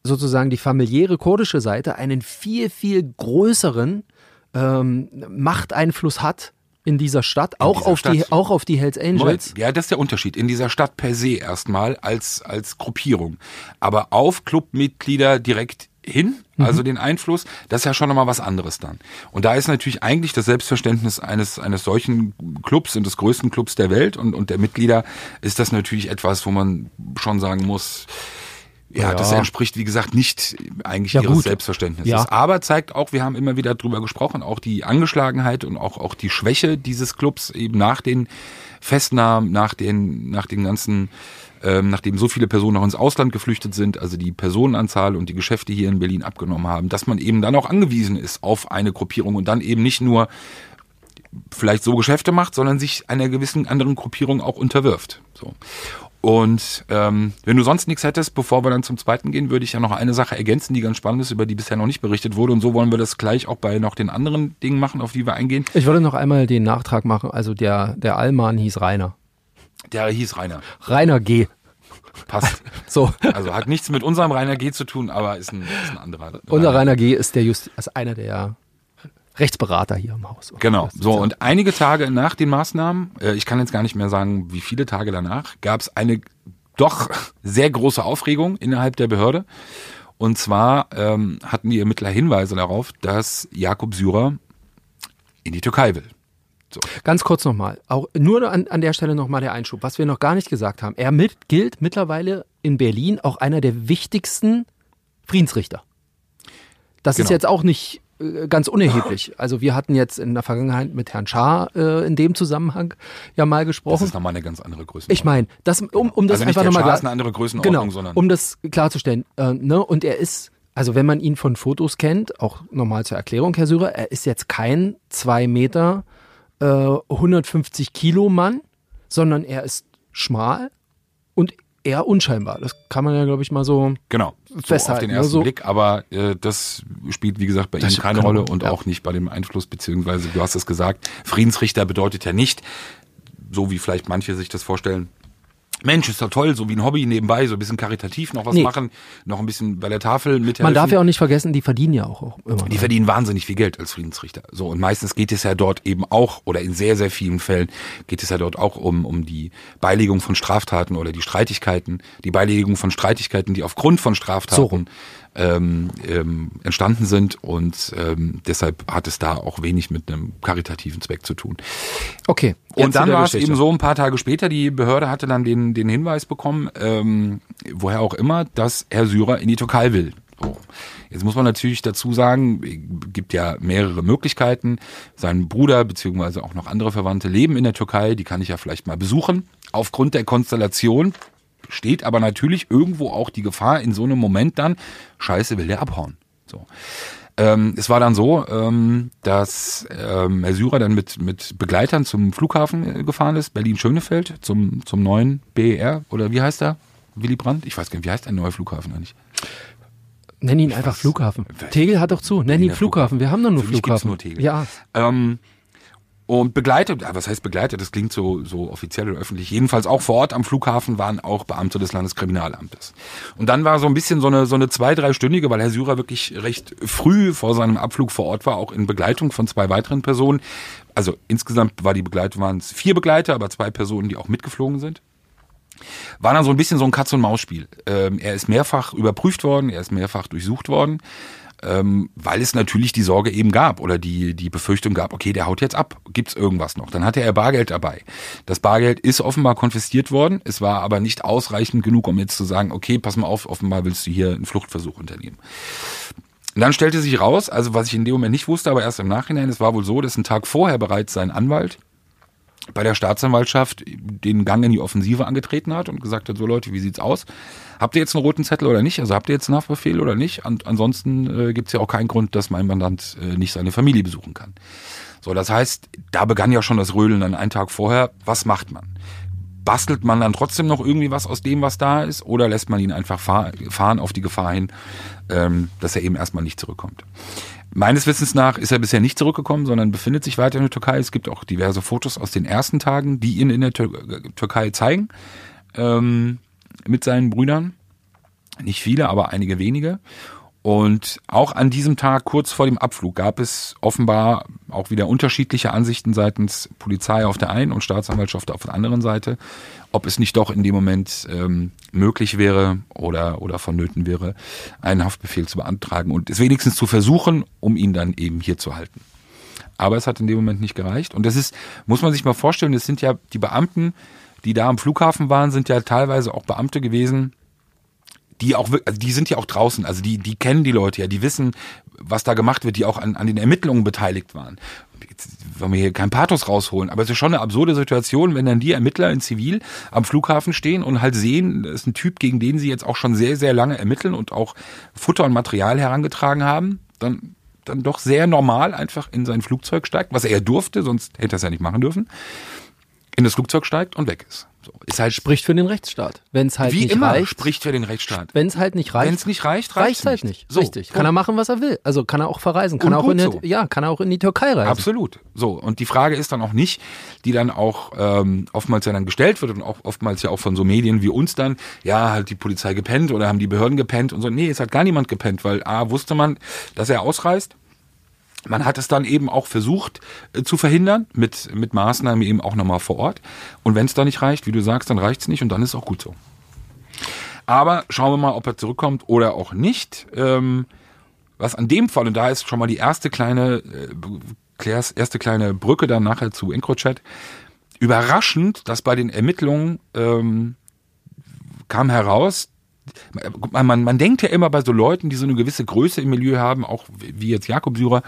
sozusagen die familiäre kurdische Seite einen viel, viel größeren ähm, Machteinfluss hat in dieser Stadt, auch, dieser auf Die, Stadt. auch auf die Hells Angels. Moment, ja, das ist der Unterschied. In dieser Stadt per se erstmal als, als Gruppierung. Aber auf Clubmitglieder direkt hin, also den Einfluss, das ist ja schon nochmal was anderes dann. Und da ist natürlich eigentlich das Selbstverständnis eines, eines solchen Clubs und des größten Clubs der Welt und, und der Mitglieder ist das natürlich etwas, wo man schon sagen muss, ja, Ja. das entspricht, wie gesagt, nicht eigentlich Ja, ihres gut. Selbstverständnisses. Ja. Aber zeigt auch, wir haben immer wieder drüber gesprochen, auch die Angeschlagenheit und auch, auch die Schwäche dieses Clubs eben nach den Festnahmen, nach den, nach den ganzen, ähm, nachdem so viele Personen auch ins Ausland geflüchtet sind, also die Personenanzahl und die Geschäfte hier in Berlin abgenommen haben, dass man eben dann auch angewiesen ist auf eine Gruppierung und dann eben nicht nur vielleicht so Geschäfte macht, sondern sich einer gewissen anderen Gruppierung auch unterwirft. So. Und ähm, wenn du sonst nichts hättest, bevor wir dann zum zweiten gehen, würde ich ja noch eine Sache ergänzen, die ganz spannend ist, über die bisher noch nicht berichtet wurde. Und so wollen wir das gleich auch bei noch den anderen Dingen machen, auf die wir eingehen. Ich würde noch einmal den Nachtrag machen. Also der, der Allmann hieß Rainer. Der hieß Rainer. Rainer G. Passt. So. Also hat nichts mit unserem Rainer G zu tun, aber ist ein, ist ein anderer. Unser Rainer G. ist der Just, ist einer der Rechtsberater hier im Haus. Genau. So, und einige Tage nach den Maßnahmen, äh, ich kann jetzt gar nicht mehr sagen, wie viele Tage danach, gab es eine doch sehr große Aufregung innerhalb der Behörde. Und zwar ähm, hatten die Ermittler Hinweise darauf, dass Jakob Syrer in die Türkei will. So. Ganz kurz nochmal, auch nur an, an der Stelle nochmal der Einschub, was wir noch gar nicht gesagt haben. Er mit, gilt mittlerweile in Berlin auch einer der wichtigsten Friedensrichter. Das Genau. ist jetzt auch nicht äh, ganz unerheblich. Also wir hatten jetzt in der Vergangenheit mit Herrn Schaar äh, in dem Zusammenhang ja mal Das gesprochen. ist nochmal eine ganz andere Größenordnung. Ich meine, das um, um das also einfach nochmal Char ist eine andere Größenordnung, genau, sondern um das klarzustellen. Äh, ne? Und er ist, also wenn man ihn von Fotos kennt, auch nochmal zur Erklärung, Herr Syrer, er ist jetzt kein zwei Meter, äh, 150 Kilo Mann, sondern er ist schmal und eher unscheinbar. Das kann man ja, glaube ich, mal so. Genau, so auf festhalten, den ersten so- Blick, aber äh, das spielt, wie gesagt, bei ihm keine Rolle und ja. auch nicht bei dem Einfluss, beziehungsweise, du hast es gesagt, Friedensrichter bedeutet ja nicht, so wie vielleicht manche sich das vorstellen, Mensch, ist doch toll, so wie ein Hobby nebenbei, so ein bisschen karitativ noch was Nee. machen, noch ein bisschen bei der Tafel mithelfen. Man darf ja auch nicht vergessen, die verdienen ja auch, auch immer. Die ne? verdienen wahnsinnig viel Geld als Friedensrichter. So, und meistens geht es ja dort eben auch, oder in sehr, sehr vielen Fällen geht es ja dort auch um, um die Beilegung von Straftaten oder die Streitigkeiten, die Beilegung von Streitigkeiten, die aufgrund von So Straftaten rum. Ähm, ähm, entstanden sind. Und ähm, deshalb hat es da auch wenig mit einem karitativen Zweck zu tun. Okay. Und dann war es eben so, ein paar Tage später, die Behörde hatte dann den, den Hinweis bekommen, ähm, woher auch immer, dass Herr Syrer in die Türkei will. So. Jetzt muss man natürlich dazu sagen, gibt ja mehrere Möglichkeiten. Sein Bruder beziehungsweise auch noch andere Verwandte leben in der Türkei, die kann ich ja vielleicht mal besuchen. Aufgrund der Konstellation steht aber natürlich irgendwo auch die Gefahr in so einem Moment dann, scheiße, will der abhauen. So. Ähm, es war dann so, ähm, dass ähm, Herr Syrer dann mit, mit Begleitern zum Flughafen äh, gefahren ist, Berlin-Schönefeld, zum, zum neuen BER, oder wie heißt er? Willy Brandt? Ich weiß gar nicht, wie heißt der neue Flughafen eigentlich? Nenn ihn einfach Flughafen. Tegel hat doch zu. Nenn ihn der Flughafen. Wir haben doch nur Für Flughafen. nur Tegel. Ja. Ähm, und begleitet, was heißt begleitet? Das klingt so, so offiziell oder öffentlich. Jedenfalls auch vor Ort am Flughafen waren auch Beamte des Landeskriminalamtes. Und dann war so ein bisschen so eine, so eine zwei-, dreistündige, weil Herr Syrer wirklich recht früh vor seinem Abflug vor Ort war, auch in Begleitung von zwei weiteren Personen. Also insgesamt war die Begleitung, waren es vier Begleiter, aber zwei Personen, die auch mitgeflogen sind war dann so ein bisschen so ein Katz-und-Maus-Spiel. Ähm, er ist mehrfach überprüft worden, er ist mehrfach durchsucht worden, ähm, weil es natürlich die Sorge eben gab oder die, die Befürchtung gab, okay, der haut jetzt ab, gibt's irgendwas noch? Dann hatte er Bargeld dabei. Das Bargeld ist offenbar konfisziert worden, es war aber nicht ausreichend genug, um jetzt zu sagen, okay, pass mal auf, offenbar willst du hier einen Fluchtversuch unternehmen. Und dann stellte sich raus, also was ich in dem Moment nicht wusste, aber erst im Nachhinein, es war wohl so, dass ein Tag vorher bereits sein Anwalt bei der Staatsanwaltschaft den Gang in die Offensive angetreten hat und gesagt hat, so Leute, wie sieht's aus? Habt ihr jetzt einen roten Zettel oder nicht? Also habt ihr jetzt einen Haftbefehl oder nicht? Und ansonsten äh, gibt's ja auch keinen Grund, dass mein Mandant äh, nicht seine Familie besuchen kann. So, das heißt, da begann ja schon das Rödeln dann einen Tag vorher. Was macht man? Bastelt man dann trotzdem noch irgendwie was aus dem, was da ist? Oder lässt man ihn einfach fahr fahren auf die Gefahr hin, ähm, dass er eben erstmal nicht zurückkommt? Meines Wissens nach ist er bisher nicht zurückgekommen, sondern befindet sich weiter in der Türkei. Es gibt auch diverse Fotos aus den ersten Tagen, die ihn in der Tür Türkei zeigen, ähm, mit seinen Brüdern. Nicht viele, aber einige wenige. Und auch an diesem Tag, kurz vor dem Abflug, gab es offenbar auch wieder unterschiedliche Ansichten seitens Polizei auf der einen und Staatsanwaltschaft auf der anderen Seite, ob es nicht doch in dem Moment ähm, möglich wäre oder, oder vonnöten wäre, einen Haftbefehl zu beantragen und es wenigstens zu versuchen, um ihn dann eben hier zu halten. Aber es hat in dem Moment nicht gereicht. Und das ist, muss man sich mal vorstellen, das sind ja die Beamten, die da am Flughafen waren, sind ja teilweise auch Beamte gewesen, die auch, also die sind ja auch draußen, also die, die kennen die Leute ja, die wissen, was da gemacht wird, die auch an, an den Ermittlungen beteiligt waren. Jetzt wollen wir hier kein Pathos rausholen, aber es ist schon eine absurde Situation, wenn dann die Ermittler in Zivil am Flughafen stehen und halt sehen, das ist ein Typ, gegen den sie jetzt auch schon sehr, sehr lange ermitteln und auch Futter und Material herangetragen haben, dann, dann doch sehr normal einfach in sein Flugzeug steigt, was er durfte, sonst hätte er es ja nicht machen dürfen in das Flugzeug steigt und weg ist. So, ist halt Spricht für den Rechtsstaat. Wenn es halt wie nicht immer reicht. spricht für den Rechtsstaat. Wenn es halt nicht reicht, Wenn es nicht reicht, reicht es halt nicht. So, Richtig. Kann er machen, was er will. Also kann er auch verreisen. Kann Und er auch in der, so. ja, kann er auch in die Türkei reisen. Absolut. So, und die Frage ist dann auch nicht, die dann auch ähm, oftmals ja dann gestellt wird und auch oftmals ja auch von so Medien wie uns dann, ja, hat die Polizei gepennt oder haben die Behörden gepennt und so. Nee, es hat gar niemand gepennt, weil A, wusste man, dass er ausreist. Man hat es dann eben auch versucht äh, zu verhindern, mit, mit Maßnahmen eben auch nochmal vor Ort. Und wenn es da nicht reicht, wie du sagst, dann reicht es nicht und dann ist auch gut so. Aber schauen wir mal, ob er zurückkommt oder auch nicht. Ähm, was an dem Fall, und da ist schon mal die erste kleine, äh, Claires erste kleine Brücke dann nachher zu EncroChat, überraschend, dass bei den Ermittlungen ähm, kam heraus, man, man, man denkt ja immer bei so Leuten, die so eine gewisse Größe im Milieu haben, auch wie jetzt Jakob Syrer,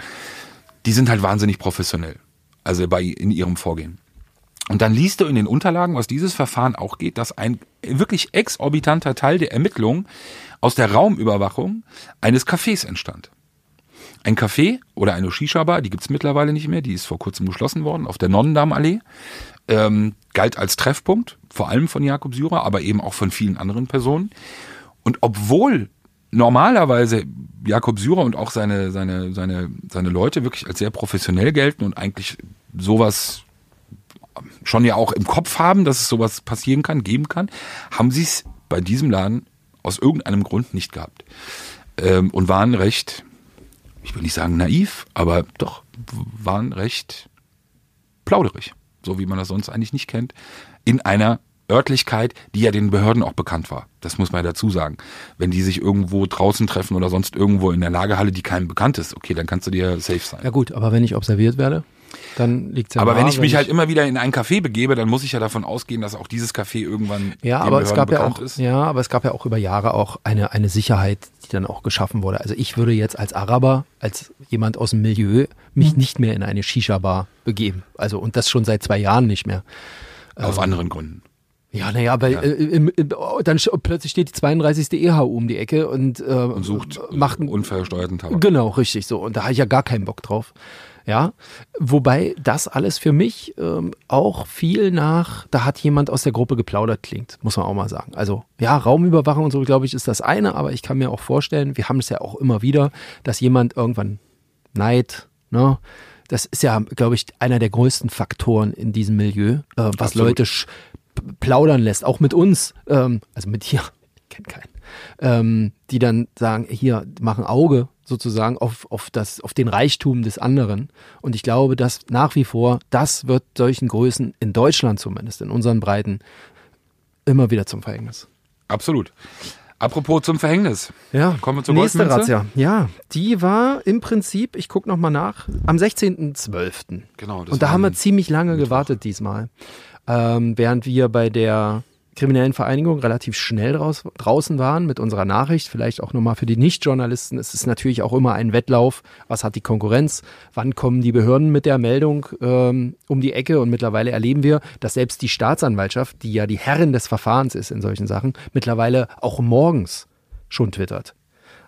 die sind halt wahnsinnig professionell. Also bei in ihrem Vorgehen. Und dann liest du in den Unterlagen, was dieses Verfahren auch geht, dass ein wirklich exorbitanter Teil der Ermittlungen aus der Raumüberwachung eines Cafés entstand. Ein Café oder eine Shisha-Bar, die gibt's mittlerweile nicht mehr, die ist vor kurzem geschlossen worden, auf der Nonnendarmallee, ähm, galt als Treffpunkt, vor allem von Jakob Syrer, aber eben auch von vielen anderen Personen. Und obwohl normalerweise Jakob Syrer und auch seine, seine, seine, seine Leute wirklich als sehr professionell gelten und eigentlich sowas schon ja auch im Kopf haben, dass es sowas passieren kann, geben kann, haben sie es bei diesem Laden aus irgendeinem Grund nicht gehabt. Ähm, und waren recht, ich will nicht sagen naiv, aber doch waren recht plauderig, so wie man das sonst eigentlich nicht kennt, in einer Örtlichkeit, die ja den Behörden auch bekannt war. Das muss man ja dazu sagen. Wenn die sich irgendwo draußen treffen oder sonst irgendwo in der Lagerhalle, die keinem bekannt ist, okay, dann kannst du dir safe sein. Ja gut, aber wenn ich observiert werde, dann liegt es ja aber wenn ich mich halt immer wieder in ein Café begebe, dann muss ich ja davon ausgehen, dass auch dieses Café irgendwann Ja, aber es Behörden gab ja auch, ist. ja, aber es gab ja auch über Jahre auch eine, eine Sicherheit, die dann auch geschaffen wurde. Also ich würde jetzt als Araber, als jemand aus dem Milieu, mich Mhm. nicht mehr in eine Shisha-Bar begeben. Also und das schon seit zwei Jahren nicht mehr. Aus anderen Gründen. Ja, naja, weil Äh, im, im, oh, dann sch- plötzlich steht die 32. EHU um die Ecke und, äh, Und sucht macht unversteuerten Tabak. Genau, richtig so. Und da habe ich ja gar keinen Bock drauf. Ja, wobei das alles für mich ähm, auch viel nach, da hat jemand aus der Gruppe geplaudert klingt, muss man auch mal sagen. Also ja, Raumüberwachung und so, glaube ich, ist das eine, aber ich kann mir auch vorstellen, wir haben es ja auch immer wieder, dass jemand irgendwann Neid, ne? Das ist ja, glaube ich, einer der größten Faktoren in diesem Milieu, äh, was Absolut. Leute plaudern lässt, auch mit uns, ähm, also mit dir, ich kenne keinen, ähm, die dann sagen, hier, machen Auge sozusagen auf, auf, das, auf den Reichtum des anderen. Und ich glaube, dass nach wie vor, das wird solchen Größen, in Deutschland zumindest, in unseren Breiten, immer wieder zum Verhängnis. Absolut. Apropos zum Verhängnis. Ja, Kommen wir zur nächste? Razzia. Ja, die war im Prinzip, ich gucke nochmal nach, am 16.12. Genau. das Und da haben wir ziemlich lange gewartet diesmal. Ähm, während wir bei der kriminellen Vereinigung relativ schnell raus, draußen waren mit unserer Nachricht, vielleicht auch nochmal für die Nicht-Journalisten, es ist natürlich auch immer ein Wettlauf. Was hat die Konkurrenz? Wann kommen die Behörden mit der Meldung ähm, um die Ecke? Und mittlerweile erleben wir, dass selbst die Staatsanwaltschaft, die ja die Herrin des Verfahrens ist in solchen Sachen, mittlerweile auch morgens schon twittert.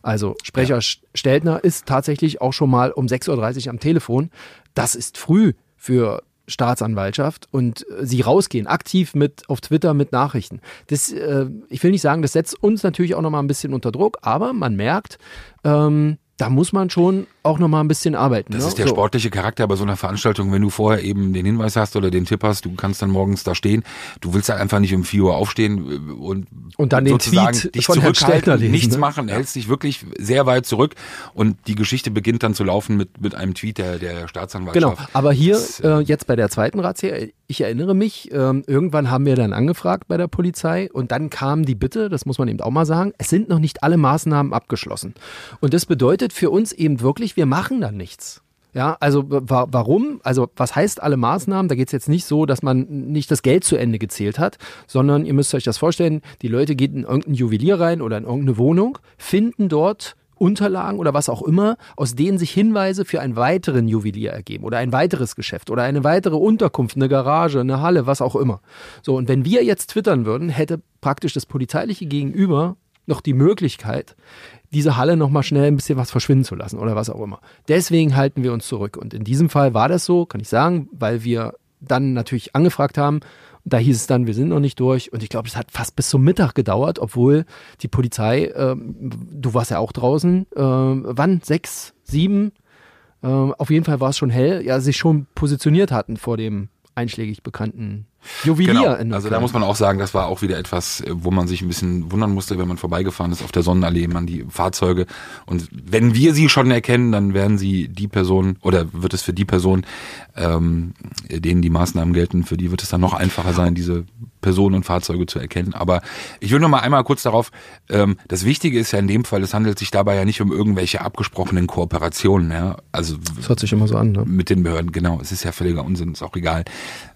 Also Sprecher Sch- Steltner ist tatsächlich auch schon mal um 6.30 Uhr am Telefon. Das ist früh für Staatsanwaltschaft und äh, sie rausgehen, aktiv mit auf Twitter mit Nachrichten. Das, äh, ich will nicht sagen, das setzt uns natürlich auch nochmal ein bisschen unter Druck, aber man merkt, ähm, da muss man schon auch nochmal ein bisschen arbeiten. Das ne? ist der So. sportliche Charakter bei so einer Veranstaltung, wenn du vorher eben den Hinweis hast oder den Tipp hast, du kannst dann morgens da stehen. Du willst halt einfach nicht um 4 Uhr aufstehen äh, und, Und dann den Tweet dich von zurückhalten, lesen, nichts ne? machen, hältst dich wirklich sehr weit zurück und die Geschichte beginnt dann zu laufen mit, mit einem Tweet der, der Genau, Staatsanwaltschaft. aber hier Das, äh, jetzt bei der zweiten Razzia, ich erinnere mich, ähm, irgendwann haben wir dann angefragt bei der Polizei und dann kam die Bitte, das muss man eben auch mal sagen, es sind noch nicht alle Maßnahmen abgeschlossen. Und das bedeutet für uns eben wirklich, wir machen dann nichts. Ja, also wa warum? Also was heißt alle Maßnahmen? Da geht es jetzt nicht so, dass man nicht das Geld zu Ende gezählt hat, sondern ihr müsst euch das vorstellen, die Leute gehen in irgendein Juwelier rein oder in irgendeine Wohnung, finden dort Unterlagen oder was auch immer, aus denen sich Hinweise für einen weiteren Juwelier ergeben oder ein weiteres Geschäft oder eine weitere Unterkunft, eine Garage, eine Halle, was auch immer. So, und wenn wir jetzt twittern würden, hätte praktisch das polizeiliche Gegenüber noch die Möglichkeit, diese Halle nochmal schnell ein bisschen was verschwinden zu lassen oder was auch immer. Deswegen halten wir uns zurück. Und in diesem Fall war das so, kann ich sagen, weil wir dann natürlich angefragt haben. Da hieß es dann, wir sind noch nicht durch. Und ich glaube, es hat fast bis zum Mittag gedauert, obwohl die Polizei, ähm, du warst ja auch draußen, äh, wann? Sechs, sieben? Äh, auf jeden Fall war es schon hell, ja, sich schon positioniert hatten vor dem einschlägig bekannten Juwelier. Genau. in Also da muss man auch sagen, das war auch wieder etwas, äh, wo man sich ein bisschen wundern musste, wenn man vorbeigefahren ist auf der Sonnenallee, man die Fahrzeuge. Und wenn wir sie schon erkennen, dann werden sie die Person oder wird es für die Person, ähm, denen die Maßnahmen gelten, für die wird es dann noch einfacher sein, diese Personen und Fahrzeuge zu erkennen. Aber ich will noch mal einmal kurz darauf, ähm, das Wichtige ist ja in dem Fall, es handelt sich dabei ja nicht um irgendwelche abgesprochenen Kooperationen. Ja? Also Das hört sich immer so an, ne? mit den Behörden, genau. Es ist ja völliger Unsinn, ist auch egal,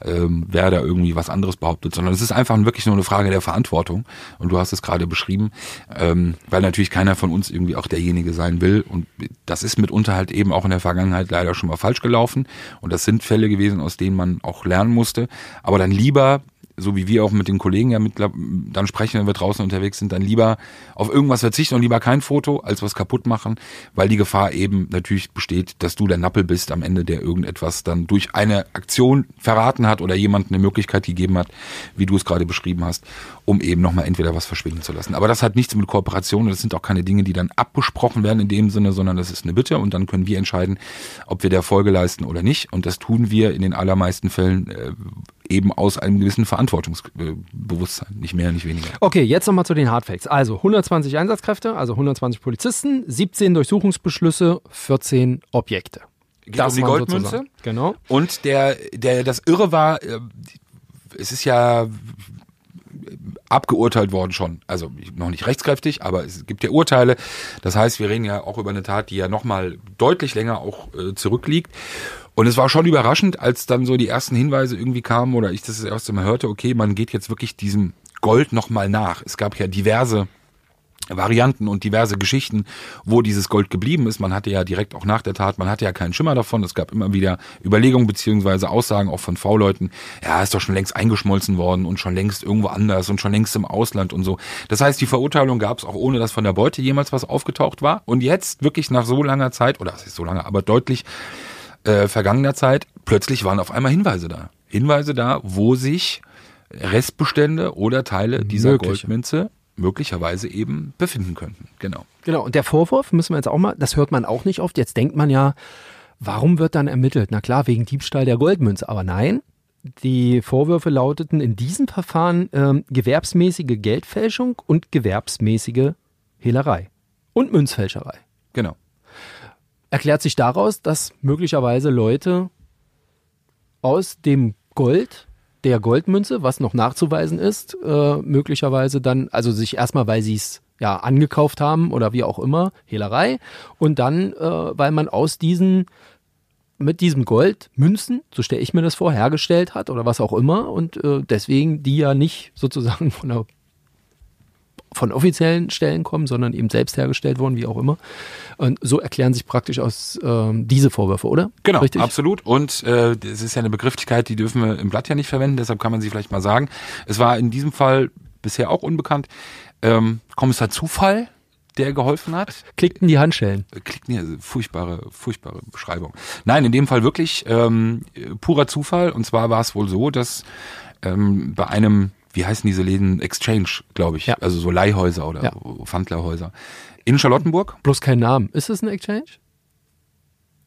ähm, wer da irgendwie was anderes behauptet, sondern es ist einfach wirklich nur eine Frage der Verantwortung. Und du hast es gerade beschrieben, ähm, weil natürlich keiner von uns irgendwie auch derjenige sein will. Und das ist mitunter halt eben auch in der Vergangenheit leider schon mal falsch gelaufen. Und das sind Fälle gewesen, aus denen man auch lernen musste. Aber dann lieber so wie wir auch mit den Kollegen ja mit, dann sprechen, wenn wir draußen unterwegs sind, dann lieber auf irgendwas verzichten und lieber kein Foto, als was kaputt machen, weil die Gefahr eben natürlich besteht, dass du der Nappel bist am Ende, der irgendetwas dann durch eine Aktion verraten hat oder jemand eine Möglichkeit gegeben hat, wie du es gerade beschrieben hast, um eben nochmal entweder was verschwinden zu lassen. Aber das hat nichts mit Kooperation, das sind auch keine Dinge, die dann abgesprochen werden in dem Sinne, sondern das ist eine Bitte und dann können wir entscheiden, ob wir der Folge leisten oder nicht. Und das tun wir in den allermeisten Fällen äh, eben aus einem gewissen Verantwortungsbewusstsein, nicht mehr, nicht weniger. Okay, jetzt nochmal zu den Hardfacts. Also 120 Einsatzkräfte, also 120 Polizisten, 17 Durchsuchungsbeschlüsse, 14 Objekte. Geht um die Goldmünze. zusammen. Genau. Und der, der, das Irre war, äh, es ist ja abgeurteilt worden schon. Also noch nicht rechtskräftig, aber es gibt ja Urteile. Das heißt, wir reden ja auch über eine Tat, die ja nochmal deutlich länger auch äh, zurückliegt. Und es war schon überraschend, als dann so die ersten Hinweise irgendwie kamen oder ich das das erste Mal hörte, okay, man geht jetzt wirklich diesem Gold nochmal nach. Es gab ja diverse Varianten und diverse Geschichten, wo dieses Gold geblieben ist. Man hatte ja direkt auch nach der Tat, man hatte ja keinen Schimmer davon. Es gab immer wieder Überlegungen beziehungsweise Aussagen auch von V-Leuten, ja, ist doch schon längst eingeschmolzen worden und schon längst irgendwo anders und schon längst im Ausland und so. Das heißt, die Verurteilung gab es auch ohne, dass von der Beute jemals was aufgetaucht war. Und jetzt wirklich nach so langer Zeit, oder was ist so lange, aber deutlich äh, vergangener Zeit, plötzlich waren auf einmal Hinweise da. Hinweise da, wo sich Restbestände oder Teile dieser Mögliche. Goldmünze möglicherweise eben befinden könnten. Genau. Genau, und der Vorwurf müssen wir jetzt auch mal, das hört man auch nicht oft. Jetzt denkt man ja, warum wird dann ermittelt? Na klar, wegen Diebstahl der Goldmünze. Aber nein, die Vorwürfe lauteten in diesem Verfahren ähm, gewerbsmäßige Geldfälschung und gewerbsmäßige Hehlerei und Münzfälscherei. Genau. Erklärt sich daraus, dass möglicherweise Leute aus dem Gold der Goldmünze, was noch nachzuweisen ist, äh, möglicherweise dann, also sich erstmal, weil sie es ja angekauft haben oder wie auch immer, Hehlerei, und dann, äh, weil man aus diesen mit diesem Gold Münzen, so stelle ich mir das vor, hergestellt hat oder was auch immer und äh, deswegen die ja nicht sozusagen von der von offiziellen Stellen kommen, sondern eben selbst hergestellt wurden, wie auch immer. Und so erklären sich praktisch aus ähm, diese Vorwürfe, oder? Genau, Richtig? absolut. Und äh, es ist ja eine Begrifflichkeit, die dürfen wir im Blatt ja nicht verwenden, deshalb kann man sie vielleicht mal sagen. Es war in diesem Fall bisher auch unbekannt. Ähm, Kommissar Zufall, der geholfen hat. Klickten die Handschellen. Klickt mir furchtbare, furchtbare Beschreibung. Nein, in dem Fall wirklich ähm, purer Zufall. Und zwar war es wohl so, dass ähm, bei einem, wie heißen diese Läden, Exchange, glaube ich, Ja. also so Leihhäuser oder Ja. Pfandleihhäuser in Charlottenburg. Bloß kein Namen. Ist es ein Exchange?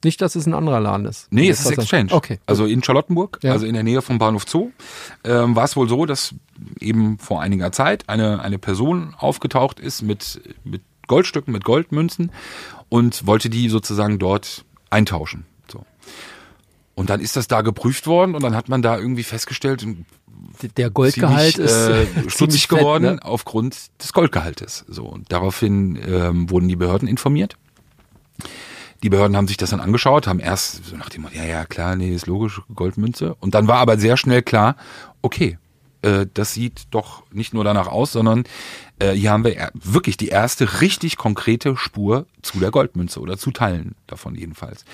Nicht, dass es ein anderer Laden ist. Nee, es ist. Exchange. Okay. Also in Charlottenburg, Ja. also in der Nähe vom Bahnhof Zoo, ähm, war es wohl so, dass eben vor einiger Zeit eine, eine Person aufgetaucht ist mit, mit Goldstücken, mit Goldmünzen und wollte die sozusagen dort eintauschen. So. Und dann ist das da geprüft worden und dann hat man da irgendwie festgestellt, Der Goldgehalt ziemlich, ist äh, stutzig fett, geworden ne? aufgrund des Goldgehaltes. So und daraufhin ähm, wurden die Behörden informiert. Die Behörden haben sich das dann angeschaut, haben erst so nach dem Motto, ja, ja, klar, nee, ist logisch, Goldmünze. Und dann war aber sehr schnell klar, okay, äh, das sieht doch nicht nur danach aus, sondern äh, hier haben wir wirklich die erste richtig konkrete Spur zu der Goldmünze oder zu Teilen davon jedenfalls.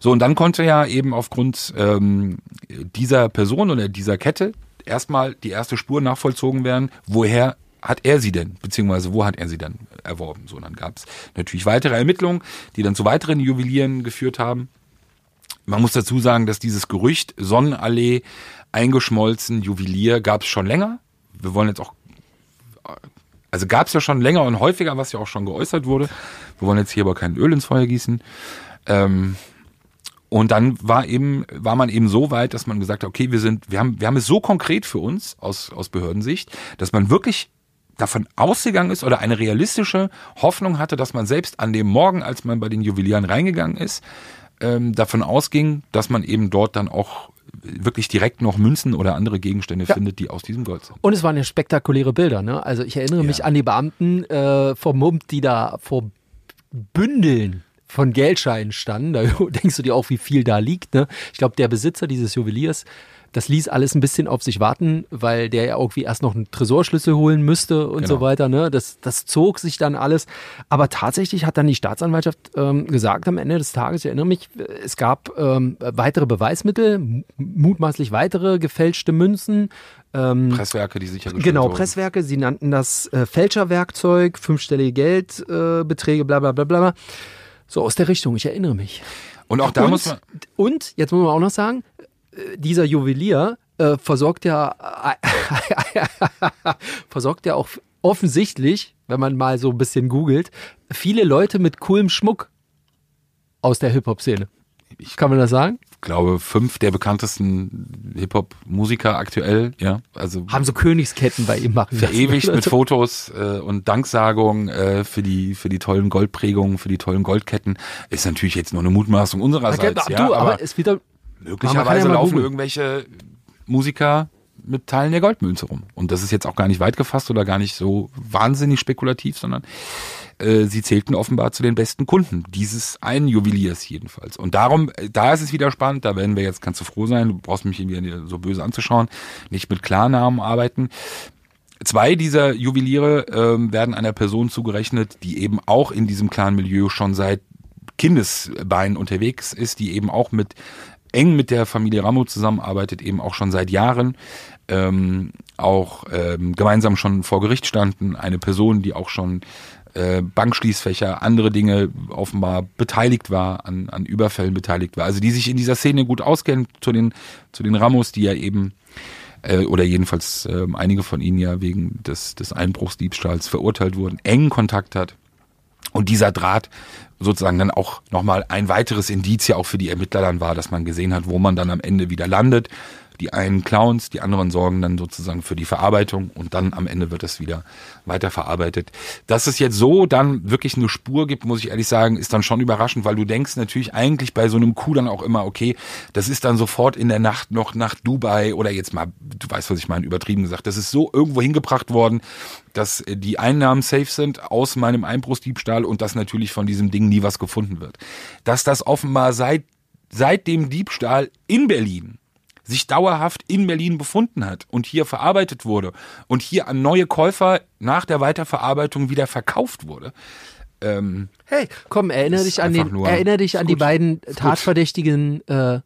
So, und dann konnte ja eben aufgrund ähm, dieser Person oder dieser Kette erstmal die erste Spur nachvollzogen werden, woher hat er sie denn, beziehungsweise wo hat er sie dann erworben. So, dann gab es natürlich weitere Ermittlungen, die dann zu weiteren Juwelieren geführt haben. Man muss dazu sagen, dass dieses Gerücht Sonnenallee eingeschmolzen Juwelier gab es schon länger. Wir wollen jetzt auch, also gab es ja schon länger und häufiger, was ja auch schon geäußert wurde. Wir wollen jetzt hier aber kein Öl ins Feuer gießen. Ähm, und dann war eben, war man eben so weit, dass man gesagt hat, okay, wir sind, wir haben, wir haben es so konkret für uns aus, aus Behördensicht, dass man wirklich davon ausgegangen ist oder eine realistische Hoffnung hatte, dass man selbst an dem Morgen, als man bei den Juwelieren reingegangen ist, ähm, davon ausging, dass man eben dort dann auch wirklich direkt noch Münzen oder andere Gegenstände Ja. findet, die aus diesem Gold sind. Und es waren ja spektakuläre Bilder, ne? Also ich erinnere mich Ja. an die Beamten äh, vermummt, die da vor Bündeln von Geldscheinen standen. Da denkst du dir auch, wie viel da liegt, ne? Ich glaube, der Besitzer dieses Juweliers, das ließ alles ein bisschen auf sich warten, weil der ja irgendwie erst noch einen Tresorschlüssel holen müsste und so Genau. weiter, ne? Das, das zog sich dann alles. Aber tatsächlich hat dann die Staatsanwaltschaft ähm, gesagt am Ende des Tages, ich erinnere mich, es gab ähm, weitere Beweismittel, mutmaßlich weitere gefälschte Münzen, ähm, Presswerke, die sichergestellt Genau, wurden. Presswerke, sie nannten das äh, Fälscherwerkzeug, fünfstellige Geldbeträge, äh, bla bla bla bla. So aus der Richtung, ich erinnere mich. Und auch da und, muss man, und, jetzt muss man auch noch sagen, äh, dieser Juwelier äh, versorgt ja versorgt ja auch offensichtlich, wenn man mal so ein bisschen googelt, viele Leute mit coolem Schmuck aus der Hip-Hop-Szene. Kann man das sagen? Glaube, fünf der bekanntesten Hip-Hop-Musiker aktuell, ja, also Haben so Königsketten bei ihm machen verewigt mit. Fotos äh, und Danksagungen äh, für die für die tollen Goldprägungen, für die tollen Goldketten. Ist natürlich jetzt nur eine Mutmaßung unsererseits, du, ja, aber, aber es wieder möglicherweise ja laufen irgendwelche Musiker mit Teilen der Goldmünze rum. Und das ist jetzt auch gar nicht weit gefasst oder gar nicht so wahnsinnig spekulativ, sondern äh, sie zählten offenbar zu den besten Kunden dieses einen Juweliers jedenfalls. Und darum, äh, da ist es wieder spannend, da werden wir jetzt, kannst du froh sein, du brauchst mich irgendwie so böse anzuschauen, nicht mit Klarnamen arbeiten. Zwei dieser Juweliere ähm, werden einer Person zugerechnet, die eben auch in diesem Clan-Milieu schon seit Kindesbeinen unterwegs ist, die eben auch mit eng mit der Familie Ramo zusammenarbeitet, eben auch schon seit Jahren, ähm, auch ähm, gemeinsam schon vor Gericht standen. Eine Person, die auch schon äh, Bankschließfächer, andere Dinge offenbar beteiligt war, an, an Überfällen beteiligt war. Also die sich in dieser Szene gut auskennen zu den, zu den Ramos, die ja eben äh, oder jedenfalls ähm, einige von ihnen ja wegen des, des Einbruchsdiebstahls verurteilt wurden, engen Kontakt hat. Und dieser Draht sozusagen dann auch nochmal ein weiteres Indiz ja auch für die Ermittler dann war, dass man gesehen hat, wo man dann am Ende wieder landet. Die einen Clowns, die anderen sorgen dann sozusagen für die Verarbeitung und dann am Ende wird es wieder weiterverarbeitet. Dass es jetzt so dann wirklich eine Spur gibt, muss ich ehrlich sagen, ist dann schon überraschend, weil du denkst natürlich eigentlich bei so einem Coup dann auch immer, okay, das ist dann sofort in der Nacht noch nach Dubai oder jetzt mal, du weißt, was ich meine, übertrieben gesagt, das ist so irgendwo hingebracht worden, dass äh, die Einnahmen safe sind aus meinem Einbruchsdiebstahl und dass natürlich von diesem Ding nie was gefunden wird. Dass das offenbar seit, seit dem Diebstahl in Berlin sich dauerhaft in Berlin befunden hat und hier verarbeitet wurde und hier an neue Käufer nach der Weiterverarbeitung wieder verkauft wurde. Ähm, Hey, komm, erinnere dich an den, erinnere dich an die beiden. Tatverdächtigen, äh,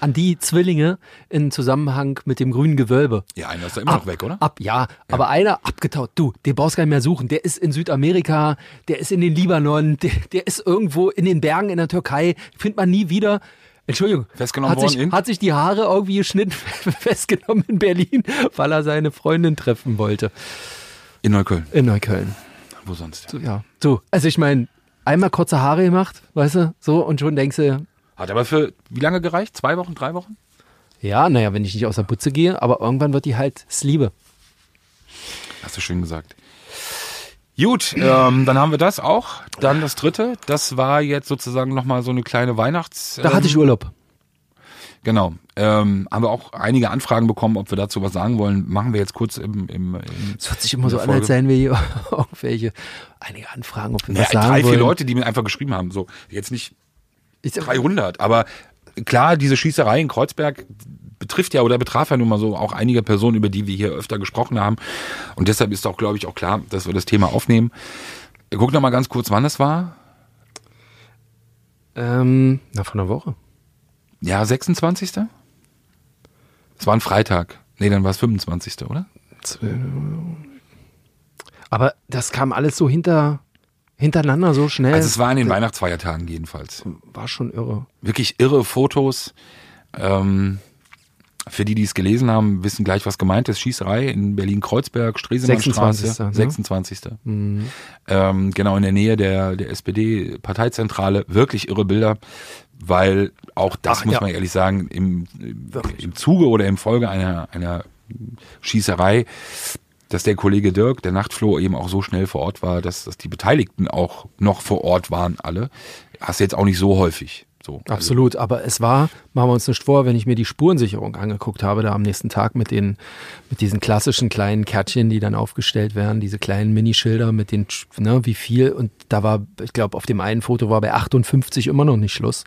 an die Zwillinge in Zusammenhang mit dem grünen Gewölbe. ja, einer ist da immer noch weg, oder? Ab, ja, aber einer abgetaut. Du, den brauchst du gar nicht mehr suchen. Der ist in Südamerika, der ist in den Libanon, der, der ist irgendwo in den Bergen in der Türkei. Findet man nie wieder. Entschuldigung. Festgenommen hat sich, worden in? Hat sich die Haare irgendwie geschnitten, festgenommen in Berlin, weil er seine Freundin treffen wollte. In Neukölln. In Neukölln. Wo sonst? So, ja. So, also ich meine, einmal kurze Haare gemacht, weißt du, so, und schon denkst du, Hat aber für wie lange gereicht? Zwei Wochen, drei Wochen? ja, naja, wenn ich nicht aus der Putze gehe, aber irgendwann wird die halt Sliebe. Hast du schön gesagt. Gut, ähm, dann haben wir das auch. Dann das dritte. Das war jetzt sozusagen nochmal so eine kleine Weihnachts. Da hatte ich Urlaub. Genau. Ähm, haben wir auch einige Anfragen bekommen, ob wir dazu was sagen wollen. Machen wir jetzt kurz im. im, im Es hört sich immer so der an, als Folge. seien wir hier irgendwelche, einige Anfragen, ob wir Naja, was sagen drei, vier wollen. Leute, die mir einfach geschrieben haben. So, jetzt nicht Ich, 300, aber klar, diese Schießerei in Kreuzberg betrifft ja oder betraf ja nun mal so auch einige Personen, über die wir hier öfter gesprochen haben. Und deshalb ist auch, glaube ich, auch klar, dass wir das Thema aufnehmen. Guck noch mal ganz kurz, wann es war. ähm, na, von einer Woche. Ja, 26. Es war ein Freitag. Nee, dann war es 25. oder? Aber das kam alles so hinter, hintereinander so schnell. Also es war in den Weihnachtsfeiertagen jedenfalls. war schon irre. Wirklich irre Fotos. Ähm, für die, die es gelesen haben, wissen gleich, was gemeint ist. Schießerei in Berlin-Kreuzberg, Stresemannstraße. 26., ne? 26. Ähm, genau in der Nähe der, der SPD-Parteizentrale. Wirklich irre Bilder, weil auch das Ach, muss ja. man ehrlich sagen, im, im Zuge oder im Folge einer, einer Schießerei, dass der Kollege Dirk, der Nachtfloh, eben auch so schnell vor Ort war, dass, dass die Beteiligten auch noch vor Ort waren, alle. Hast du jetzt auch nicht so häufig. So. Also, Absolut, aber es war, machen wir uns nicht vor, wenn ich mir die Spurensicherung angeguckt habe, da am nächsten Tag mit den, mit diesen klassischen kleinen Kärtchen, die dann aufgestellt werden, diese kleinen Minischilder mit den, ne, wie viel, und da war, ich glaube, auf dem einen Foto war bei 58 immer noch nicht Schluss.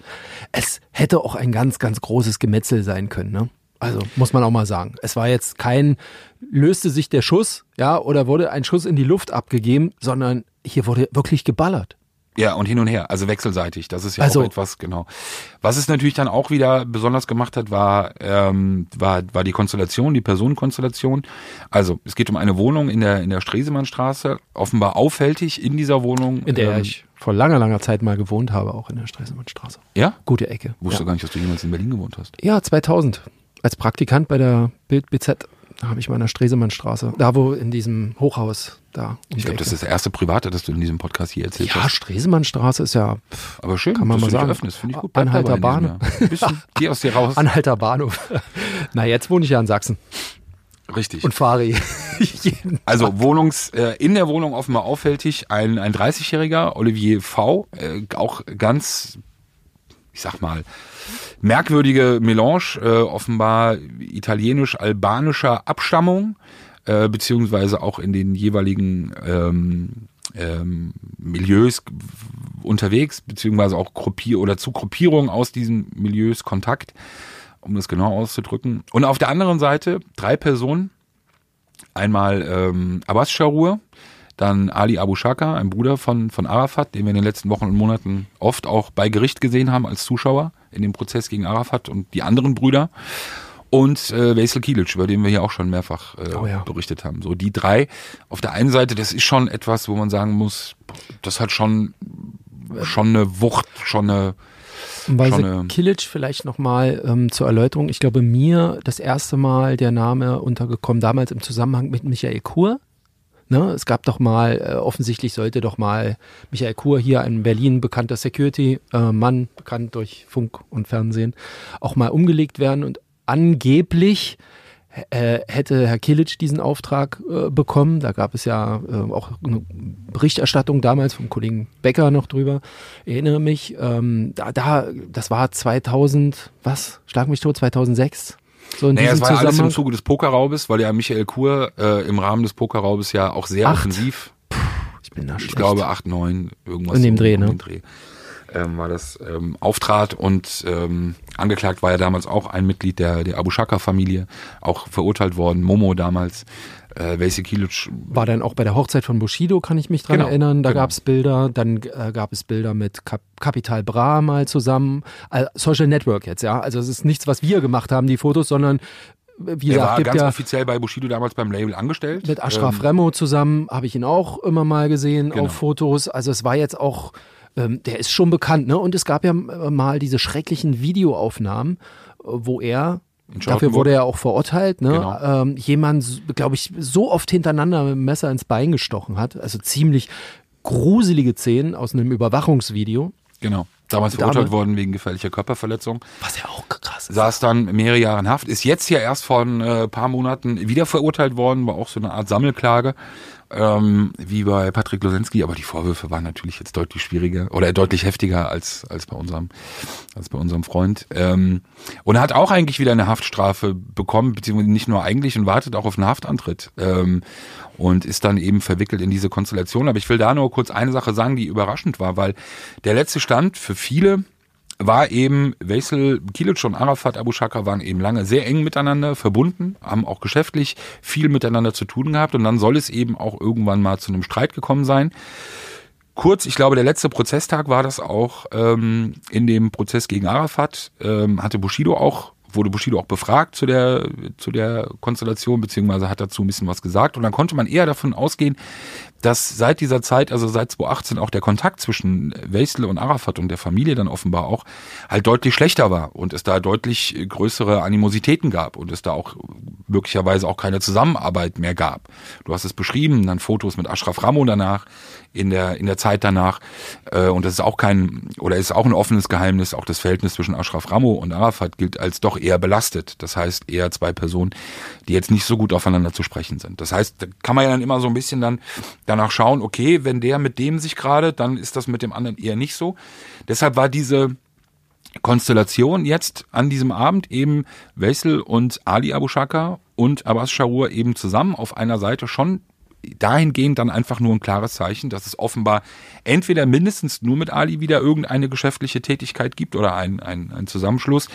Es hätte auch ein ganz, ganz großes Gemetzel sein können, ne? Also muss man auch mal sagen. Es war jetzt kein, löste sich der Schuss, ja, oder wurde ein Schuss in die Luft abgegeben, sondern hier wurde wirklich geballert. Ja, und hin und her, also wechselseitig. Das ist ja Also- auch etwas, genau. Was es natürlich dann auch wieder besonders gemacht hat, war, ähm, war, war die Konstellation, die Personenkonstellation. Also es geht um eine Wohnung in der, in der Stresemannstraße, offenbar auffällig in dieser Wohnung. In der ähm, ich vor langer, langer Zeit mal gewohnt habe, auch in der Stresemannstraße. Ja? Gute Ecke. Wusste ja. gar nicht, dass du jemals in Berlin gewohnt hast. ja, 2000. Als Praktikant bei der Bild BZ habe ich mal in der Stresemannstraße, da wo in diesem Hochhaus da. um Ich glaube, das ist das erste Private, das du in diesem Podcast hier erzählt ja, hast. Stresemannstraße ist ja pff, Aber schön, kann man dass mal sagen. öffnest. Finde ich gut. Anhalter dabei in Bahn. diesem Jahr. Ein bisschen, geh aus dir raus. Anhalter Bahnhof. Na, jetzt wohne ich ja in Sachsen Richtig. und fahre Also Wohnungs, äh, in der Wohnung offenbar auffällig ein, ein 30-jähriger, Olivier V, äh, auch ganz, ich sag mal, merkwürdige Melange, äh, offenbar italienisch-albanischer Abstammung, äh, beziehungsweise auch in den jeweiligen ähm, ähm, Milieus unterwegs, beziehungsweise auch Gruppier oder zu Gruppierungen aus diesen Milieus Kontakt, um das genau auszudrücken. Und auf der anderen Seite drei Personen, Einmal ähm, Abbas Sharur, dann Ali Abu Shaka, ein Bruder von, von Arafat, den wir in den letzten Wochen und Monaten oft auch bei Gericht gesehen haben als Zuschauer in dem Prozess gegen Arafat und die anderen Brüder. Und äh, Veysel Kilic, über den wir hier auch schon mehrfach äh, Oh ja. berichtet haben. So die drei. Auf der einen Seite, das ist schon etwas, wo man sagen muss, das hat schon, schon eine Wucht, schon eine, eine- Kilic vielleicht nochmal ähm, zur Erläuterung. Ich glaube, mir das erste Mal der Name untergekommen, damals im Zusammenhang mit Michael Kur. Ne, es gab doch mal, äh, offensichtlich sollte doch mal Michael Kur hier, ein Berlin bekannter Security-Mann, bekannt durch Funk und Fernsehen, auch mal umgelegt werden und angeblich äh, hätte Herr Kilic diesen Auftrag äh, bekommen. Da gab es ja äh, auch eine Berichterstattung damals vom Kollegen Becker noch drüber. Ich erinnere mich. Ähm, da, da, das war 2000, was? Schlag mich tot, 2006? So in Naja, es war ja alles im. Zuge des Pokerraubes, weil ja Michael Kur äh, im Rahmen des Pokerraubes ja auch sehr Acht. offensiv Ich bin da ich schlecht. glaube 8, 9, irgendwas. In dem so Dreh, ne? den Dreh, ähm, war das ähm, auftrat und ähm, angeklagt war ja damals auch ein Mitglied der, der Abu Shaka-Familie, auch verurteilt worden, Momo damals, äh, Vesi Kilic, War dann auch bei der Hochzeit von Bushido, kann ich mich dran Genau, erinnern. Da genau. gab es Bilder. Dann äh, gab es Bilder mit Cap Capital Bra mal zusammen. Äh, Social Network jetzt, ja. Also es ist nichts, was wir gemacht haben, die Fotos, sondern äh, wie er gesagt, war gibt ganz ja offiziell bei Bushido damals beim Label angestellt. mit Ashraf Ähm, Remo zusammen, habe ich ihn auch immer mal gesehen Genau. auf Fotos. Also es war jetzt auch, ähm, der ist schon bekannt, ne? Und es gab ja äh, mal diese schrecklichen Videoaufnahmen, äh, wo er Dafür wurde er auch verurteilt, ne? Genau. Ähm, jemand, glaube ich, so oft hintereinander mit dem Messer ins Bein gestochen hat. Also ziemlich gruselige Szenen aus einem Überwachungsvideo. Genau. Damals verurteilt worden wegen gefährlicher Körperverletzung. Was ja auch krass ist. saß dann mehrere Jahre in Haft, ist jetzt ja erst vor ein äh, paar Monaten wieder verurteilt worden, war auch so eine Art Sammelklage, ähm, wie bei Patrick Losensky, aber die Vorwürfe waren natürlich jetzt deutlich schwieriger oder deutlich heftiger als, als bei unserem, als bei unserem Freund. Ähm, und er hat auch eigentlich wieder eine Haftstrafe bekommen, beziehungsweise nicht nur eigentlich und wartet auch auf einen Haftantritt. Ähm, und ist dann eben verwickelt in diese Konstellation. Aber ich will da nur kurz eine Sache sagen, die überraschend war, weil der letzte Stand für viele war eben Wesel, Kilic und Arafat Abu Shaka waren eben lange sehr eng miteinander verbunden, haben auch geschäftlich viel miteinander zu tun gehabt und dann soll es eben auch irgendwann mal zu einem Streit gekommen sein. Kurz, ich glaube, der letzte Prozesstag war das auch ähm, in dem Prozess gegen Arafat, ähm, hatte Bushido auch, wurde Bushido auch befragt zu der, zu der Konstellation, beziehungsweise hat dazu ein bisschen was gesagt. Und dann konnte man eher davon ausgehen, dass seit dieser Zeit, also seit 2018, auch der Kontakt zwischen Weisel und Arafat und der Familie dann offenbar auch halt deutlich schlechter war und es da deutlich größere Animositäten gab und es da auch möglicherweise auch keine Zusammenarbeit mehr gab. Du hast es beschrieben, dann Fotos mit Ashraf Ramo danach, in der, in der Zeit danach. Äh, und das ist auch kein, oder ist auch ein offenes Geheimnis, auch das Verhältnis zwischen Ashraf Ramo und Arafat gilt als doch eher belastet. Das heißt eher zwei Personen, die jetzt nicht so gut aufeinander zu sprechen sind. Das heißt, da kann man ja dann immer so ein bisschen dann danach schauen, okay, wenn der mit dem sich gerade, dann ist das mit dem anderen eher nicht so. Deshalb war diese Konstellation jetzt an diesem Abend eben Wessel und Ali Abu Shaka und Abbas Shaur eben zusammen auf einer Seite schon dahingehend dann einfach nur ein klares Zeichen, dass es offenbar entweder mindestens nur mit Ali wieder irgendeine geschäftliche Tätigkeit gibt oder ein, ein, ein Zusammenschluss.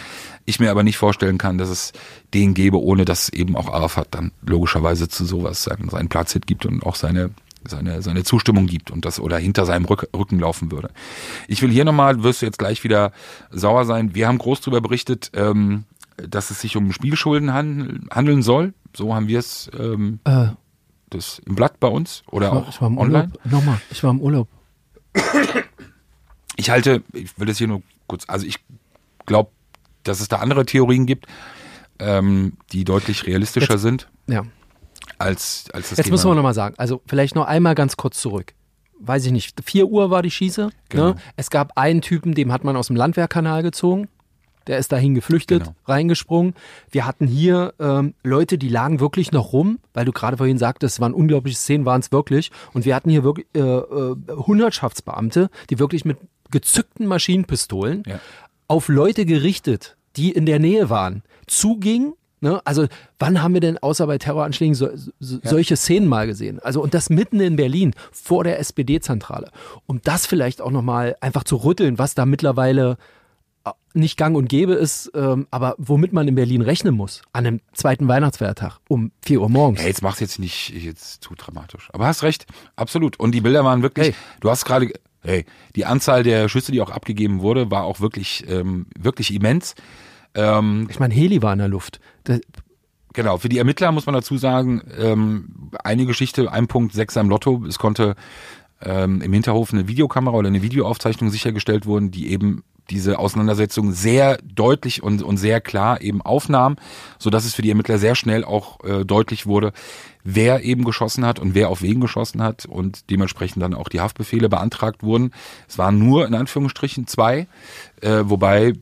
Ich mir aber nicht vorstellen kann, dass es den gäbe, ohne dass eben auch Arafat dann logischerweise zu sowas seinen, seinen Platz gibt und auch seine seine, seine Zustimmung gibt und das oder hinter seinem Rücken laufen würde. Ich will hier nochmal, wirst du jetzt gleich wieder sauer sein. Wir haben groß darüber berichtet, ähm, dass es sich um Spielschulden handeln soll. So haben wir es ähm, äh, das im Blatt bei uns oder ich war, auch online? Urlaub. Nochmal, ich war im Urlaub. Ich halte, ich will das hier nur kurz, also ich glaube, dass es da andere Theorien gibt, ähm, die deutlich realistischer Jetzt, sind. Ja. Als, als das Jetzt Thema. müssen wir nochmal sagen, also vielleicht noch einmal ganz kurz zurück. Weiß ich nicht, 4 Uhr war die Schieße. Genau. Ne? Es gab einen Typen, dem hat man aus dem Landwehrkanal gezogen. Der ist dahin geflüchtet, Genau. reingesprungen. Wir hatten hier ähm, Leute, die lagen wirklich noch rum, weil du gerade vorhin sagtest, es waren unglaubliche Szenen, waren es wirklich. Und wir hatten hier wirklich äh, äh, Hundertschaftsbeamte, die wirklich mit gezückten Maschinenpistolen Ja. auf Leute gerichtet, die in der Nähe waren, zugingen. Ne? Also wann haben wir denn außer bei Terroranschlägen so, so, solche Szenen mal gesehen? Also und das mitten in Berlin vor der SPD-Zentrale. Um das vielleicht auch nochmal einfach zu rütteln, was da mittlerweile äh, nicht gang und gäbe ist, ähm, aber womit man in Berlin rechnen muss, an einem zweiten Weihnachtsfeiertag um 4 Uhr morgens. Ja, jetzt mach's jetzt nicht jetzt zu dramatisch. Aber hast recht, absolut. Und die Bilder waren wirklich, Hey. du hast gerade, hey, die Anzahl der Schüsse, die auch abgegeben wurde, war auch wirklich, ähm, wirklich immens. Ähm, Ich meine, Heli war in der Luft. Das, Genau, für die Ermittler muss man dazu sagen, ähm, eine Geschichte, ein Punkt, sechs am Lotto, es konnte ähm, im Hinterhof eine Videokamera oder eine Videoaufzeichnung sichergestellt wurden, die eben diese Auseinandersetzung sehr deutlich und, und sehr klar eben aufnahm, so dass es für die Ermittler sehr schnell auch äh, deutlich wurde, wer eben geschossen hat und wer auf wen geschossen hat und dementsprechend dann auch die Haftbefehle beantragt wurden. Es waren nur in Anführungsstrichen zwei, äh, wobei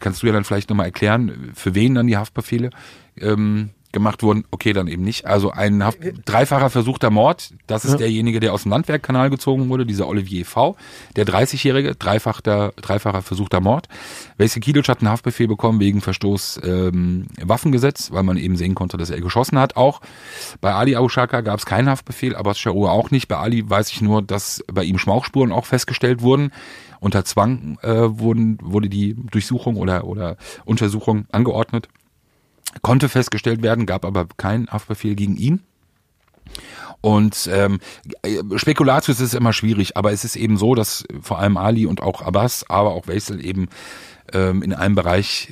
kannst du ja dann vielleicht nochmal erklären, für wen dann die Haftbefehle ähm, gemacht wurden. Okay, dann eben nicht. Also ein Haft dreifacher versuchter Mord, das ist Ja. derjenige, der aus dem Landwehrkanal gezogen wurde, dieser Olivier V., der 30-jährige, dreifacher, dreifacher versuchter Mord. Welche Kilic hat einen Haftbefehl bekommen wegen Verstoß ähm, Waffengesetz, weil man eben sehen konnte, dass er geschossen hat. Auch bei Ali Aushaka gab es keinen Haftbefehl, aber Shaur auch nicht. Bei Ali weiß ich nur, dass bei ihm Schmauchspuren auch festgestellt wurden. Unter Zwang äh, wurden, wurde die Durchsuchung oder, oder Untersuchung angeordnet. Konnte festgestellt werden, gab aber keinen Haftbefehl gegen ihn. Und ähm, Spekulatius ist immer schwierig, aber es ist eben so, dass vor allem Ali und auch Abbas, aber auch Weisel eben ähm, in einem Bereich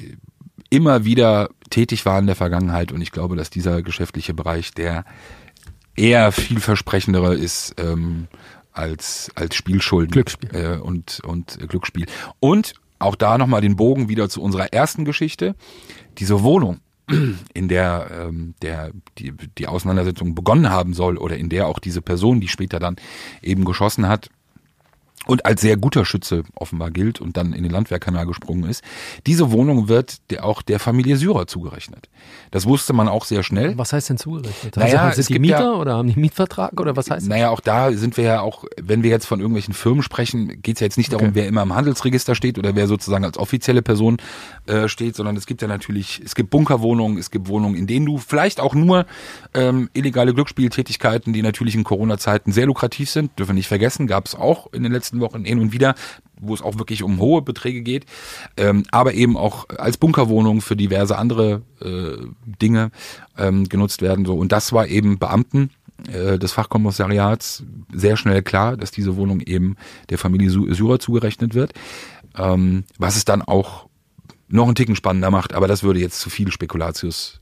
immer wieder tätig waren in der Vergangenheit. Und ich glaube, dass dieser geschäftliche Bereich der eher vielversprechendere ist ähm, als, als Spielschulden Glücksspiel. Äh, und, und Glücksspiel. Und auch da nochmal den Bogen wieder zu unserer ersten Geschichte. Diese Wohnung, in der, ähm, der die, die Auseinandersetzung begonnen haben soll oder in der auch diese Person, die später dann eben geschossen hat, und als sehr guter Schütze offenbar gilt und dann in den Landwehrkanal gesprungen ist. Diese Wohnung wird auch der Familie Syrer zugerechnet. Das wusste man auch sehr schnell. was heißt denn zugerechnet? Naja, also, es sind die Mieter ja- oder haben die Mietvertrag oder was heißt das? Naja, auch da sind wir ja auch, wenn wir jetzt von irgendwelchen Firmen sprechen, geht es ja jetzt nicht darum, Okay. wer immer im Handelsregister steht oder wer sozusagen als offizielle Person äh, steht, sondern es gibt ja natürlich, es gibt Bunkerwohnungen, es gibt Wohnungen, in denen du vielleicht auch nur ähm, illegale Glücksspieltätigkeiten, die natürlich in Corona-Zeiten sehr lukrativ sind, dürfen wir nicht vergessen, gab es auch in den letzten Wochen hin und wieder, wo es auch wirklich um hohe Beträge geht, ähm, aber eben auch als Bunkerwohnung für diverse andere äh, Dinge ähm, genutzt werden. So. Und das war eben Beamten äh, des Fachkommissariats sehr schnell klar, dass diese Wohnung eben der Familie Syrer zugerechnet wird. Ähm, was es dann auch noch einen Ticken spannender macht, aber das würde jetzt zu viel Spekulatius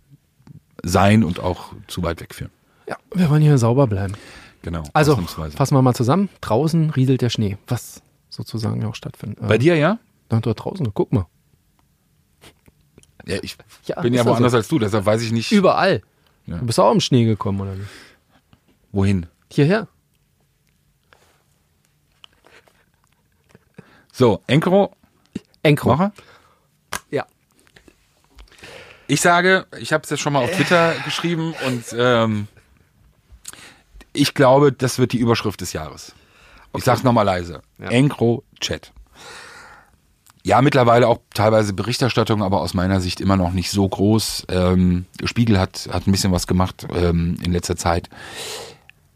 sein und auch zu weit wegführen. Ja, wir wollen hier sauber bleiben. Genau. Also, fassen wir mal zusammen. Draußen rieselt der Schnee, was sozusagen auch stattfindet. Bei dir, ja? Na, dort draußen, guck mal. Ja, ich Ja, bin ja woanders so. als du, deshalb weiß ich nicht, Überall. Ja. Du bist auch im Schnee gekommen, oder nicht? wohin. Hierher. So, Enkro, Enkro. Woche. Ja. Ich sage, ich habe es jetzt schon mal auf Twitter geschrieben und ähm, ich glaube, das wird die Überschrift des Jahres. Ich sag's nochmal leise. Ja. Encro Chat. Ja, mittlerweile auch teilweise Berichterstattung, aber aus meiner Sicht immer noch nicht so groß. Ähm, Spiegel hat, hat ein bisschen was gemacht ähm, in letzter Zeit.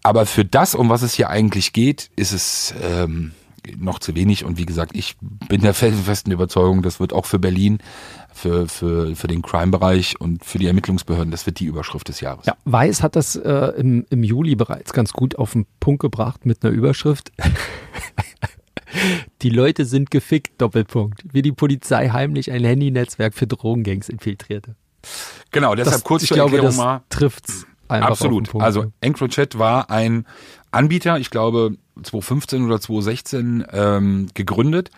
Aber für das, um was es hier eigentlich geht, ist es ähm, noch zu wenig. Und wie gesagt, ich bin der festen Überzeugung, das wird auch für Berlin, für, für, für den Crime-Bereich und für die Ermittlungsbehörden, das wird die Überschrift des Jahres. Ja, Weiß hat das äh, im, im Juli bereits ganz gut auf den Punkt gebracht mit einer Überschrift. Die Leute sind gefickt, Doppelpunkt. Wie die Polizei heimlich ein Handynetzwerk für Drogengangs infiltrierte. Genau, deshalb Das, kurz ich zur glaube, Erklärung das mal. trifft's einfach Absolut. Also EncroChat war ein Anbieter, ich glaube 2015 oder 2016 ähm, gegründet,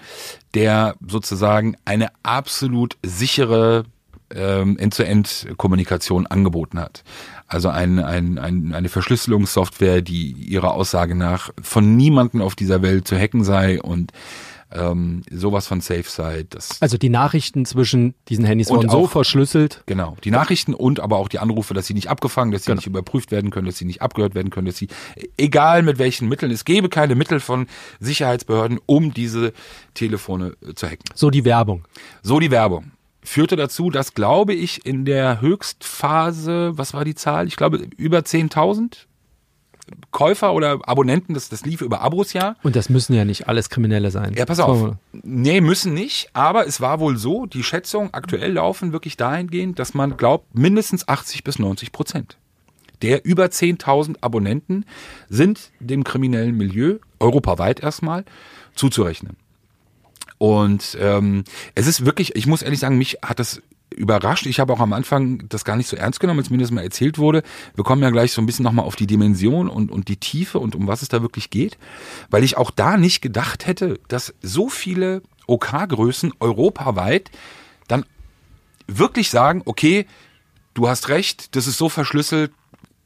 der sozusagen eine absolut sichere ähm, End-zu-End-Kommunikation angeboten hat. Also ein, ein, ein, eine Verschlüsselungssoftware, die ihrer Aussage nach von niemandem auf dieser Welt zu hacken sei und ähm, sowas von safe sei. Das also die Nachrichten zwischen diesen Handys wurden so verschlüsselt. Genau, die Nachrichten und aber auch die Anrufe, dass sie nicht abgefangen, dass sie Genau. nicht überprüft werden können, dass sie nicht abgehört werden können, dass sie, egal mit welchen Mitteln, es gäbe keine Mittel von Sicherheitsbehörden, um diese Telefone äh, zu hacken. So die Werbung. So die Werbung. Führte dazu, dass, glaube ich, in der Höchstphase, was war die Zahl? Ich glaube, über 10.000 Käufer oder Abonnenten, das, das lief über Abos ja. Und das müssen ja nicht alles Kriminelle sein. Ja, pass auf. wollen Nee, müssen nicht, aber es war wohl so, die Schätzungen aktuell laufen wirklich dahingehend, dass man glaubt, mindestens 80 bis 90 Prozent der über 10.000 Abonnenten sind dem kriminellen Milieu, europaweit erstmal, zuzurechnen. Und ähm, es ist wirklich, ich muss ehrlich sagen, mich hat das überrascht. Ich habe auch am Anfang das gar nicht so ernst genommen, als mir das mal erzählt wurde. Wir kommen ja gleich so ein bisschen nochmal auf die Dimension und, und die Tiefe und um was es da wirklich geht. Weil ich auch da nicht gedacht hätte, dass so viele OK-Größen europaweit dann wirklich sagen, okay, du hast recht, das ist so verschlüsselt,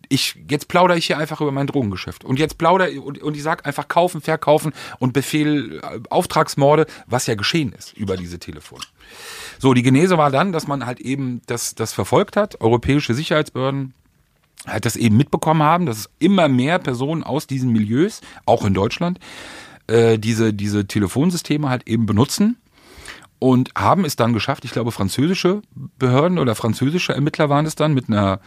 ich, jetzt plaudere ich hier einfach über mein Drogengeschäft. Und jetzt plaudere und, und ich sag einfach kaufen, verkaufen und Befehl äh, Auftragsmorde, was ja geschehen ist über diese Telefone. So, die Genese war dann, dass man halt eben das, das verfolgt hat. Europäische Sicherheitsbehörden halt das eben mitbekommen haben, dass es immer mehr Personen aus diesen Milieus, auch in Deutschland, äh, diese, diese Telefonsysteme halt eben benutzen und haben es dann geschafft, ich glaube französische Behörden oder französische Ermittler waren es dann mit einer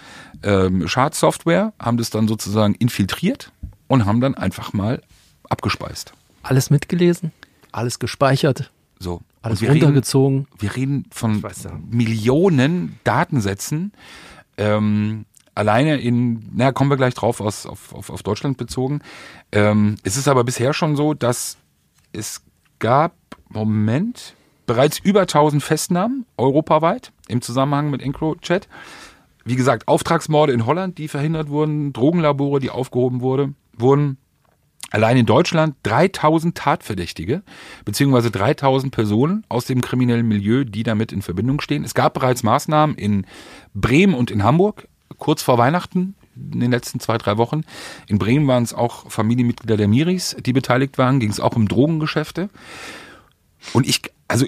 ähm, Schadsoftware, haben das dann sozusagen infiltriert und haben dann einfach mal abgespeist. Alles mitgelesen, alles gespeichert, So. Alles wir reden, runtergezogen. wir reden von. Millionen Datensätzen. Ähm, alleine in, naja, kommen wir gleich drauf, aus, auf, auf, auf Deutschland bezogen. Ähm, es ist aber bisher schon so, dass es gab, Moment, bereits über 1000 Festnahmen europaweit im Zusammenhang mit EncroChat. Wie gesagt, Auftragsmorde in Holland, die verhindert wurden, Drogenlabore, die aufgehoben wurde, wurden. Allein in Deutschland 3000 Tatverdächtige, beziehungsweise 3000 Personen aus dem kriminellen Milieu, die damit in Verbindung stehen. Es gab bereits Maßnahmen in Bremen und in Hamburg, kurz vor Weihnachten, in den letzten zwei, drei Wochen. In Bremen waren es auch Familienmitglieder der Miris, die beteiligt waren, ging es auch um Drogengeschäfte. Und ich, also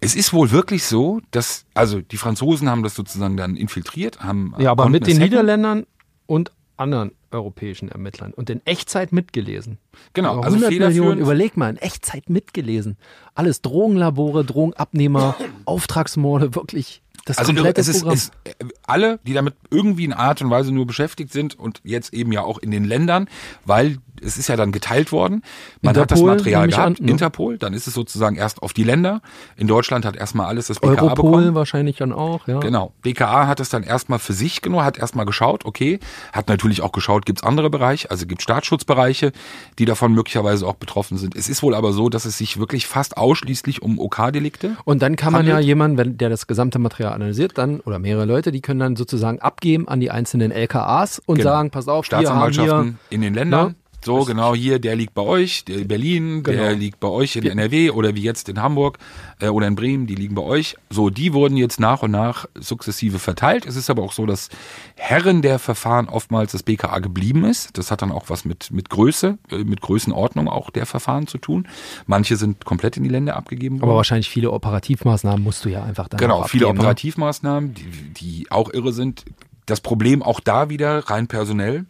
es ist wohl wirklich so, dass, also die Franzosen haben das sozusagen dann infiltriert, haben Ja, aber mit den. Niederländern und anderen europäischen Ermittlern und in Echtzeit mitgelesen. Genau, also 100 Millionen, überleg mal, in Echtzeit mitgelesen. Alles Drogenlabore, Drogenabnehmer, Auftragsmorde, wirklich das Also komplette es ist, Programm. es, äh, alle, die damit irgendwie in Art und Weise nur beschäftigt sind und jetzt eben ja auch in den Ländern, weil es ist ja dann geteilt worden. Man hat das Interpol, Material gehabt, an, ne? Interpol, dann ist es sozusagen erst auf die Länder. In Deutschland hat erstmal alles das BKA Europol bekommen. wahrscheinlich dann auch, ja. Genau. BKA hat es dann erstmal für sich genommen, hat erstmal geschaut, okay, hat natürlich auch geschaut, gibt's andere Bereiche, also gibt Staatsschutzbereiche, die davon möglicherweise auch betroffen sind. Es ist wohl aber so, dass es sich wirklich fast ausschließlich um OK-Delikte Und dann kann man ja jemanden, wenn der das gesamte Material ja analysiert, dann, oder mehrere Leute, die können dann sozusagen abgeben an die einzelnen LKAs und Genau. sagen, pass auf, wir haben Staatsanwaltschaften hier, in den Ländern. So, genau, hier, der liegt bei euch, der in Berlin, der Genau. liegt bei euch in NRW oder wie jetzt in Hamburg äh, oder in Bremen, die liegen bei euch. So, die wurden jetzt nach und nach sukzessive verteilt. Es ist aber auch so, dass Herren der Verfahren oftmals das BKA geblieben ist. Das hat dann auch was mit, mit Größe, äh, mit Größenordnung auch der Verfahren zu tun. Manche sind komplett in die Länder abgegeben worden. aber wahrscheinlich viele Operativmaßnahmen musst du ja einfach dann Genau, auch viele abgeben, ne? Operativmaßnahmen, die, die auch irre sind. Das Problem auch da wieder rein personell.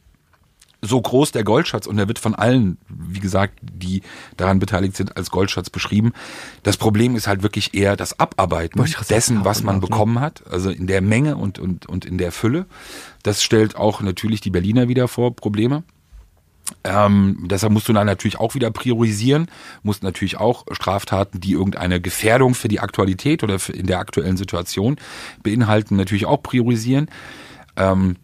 So groß der Goldschatz und der wird von allen, wie gesagt, die daran beteiligt sind, als Goldschatz beschrieben. Das Problem ist halt wirklich eher das Abarbeiten dessen, was man bekommen hat, also in der Menge und, und, und in der Fülle. Das stellt auch natürlich die Berliner wieder vor Probleme. Ähm, deshalb musst du dann natürlich auch wieder priorisieren, musst natürlich auch Straftaten, die irgendeine Gefährdung für die Aktualität oder in der aktuellen Situation beinhalten, natürlich auch priorisieren. Ähm,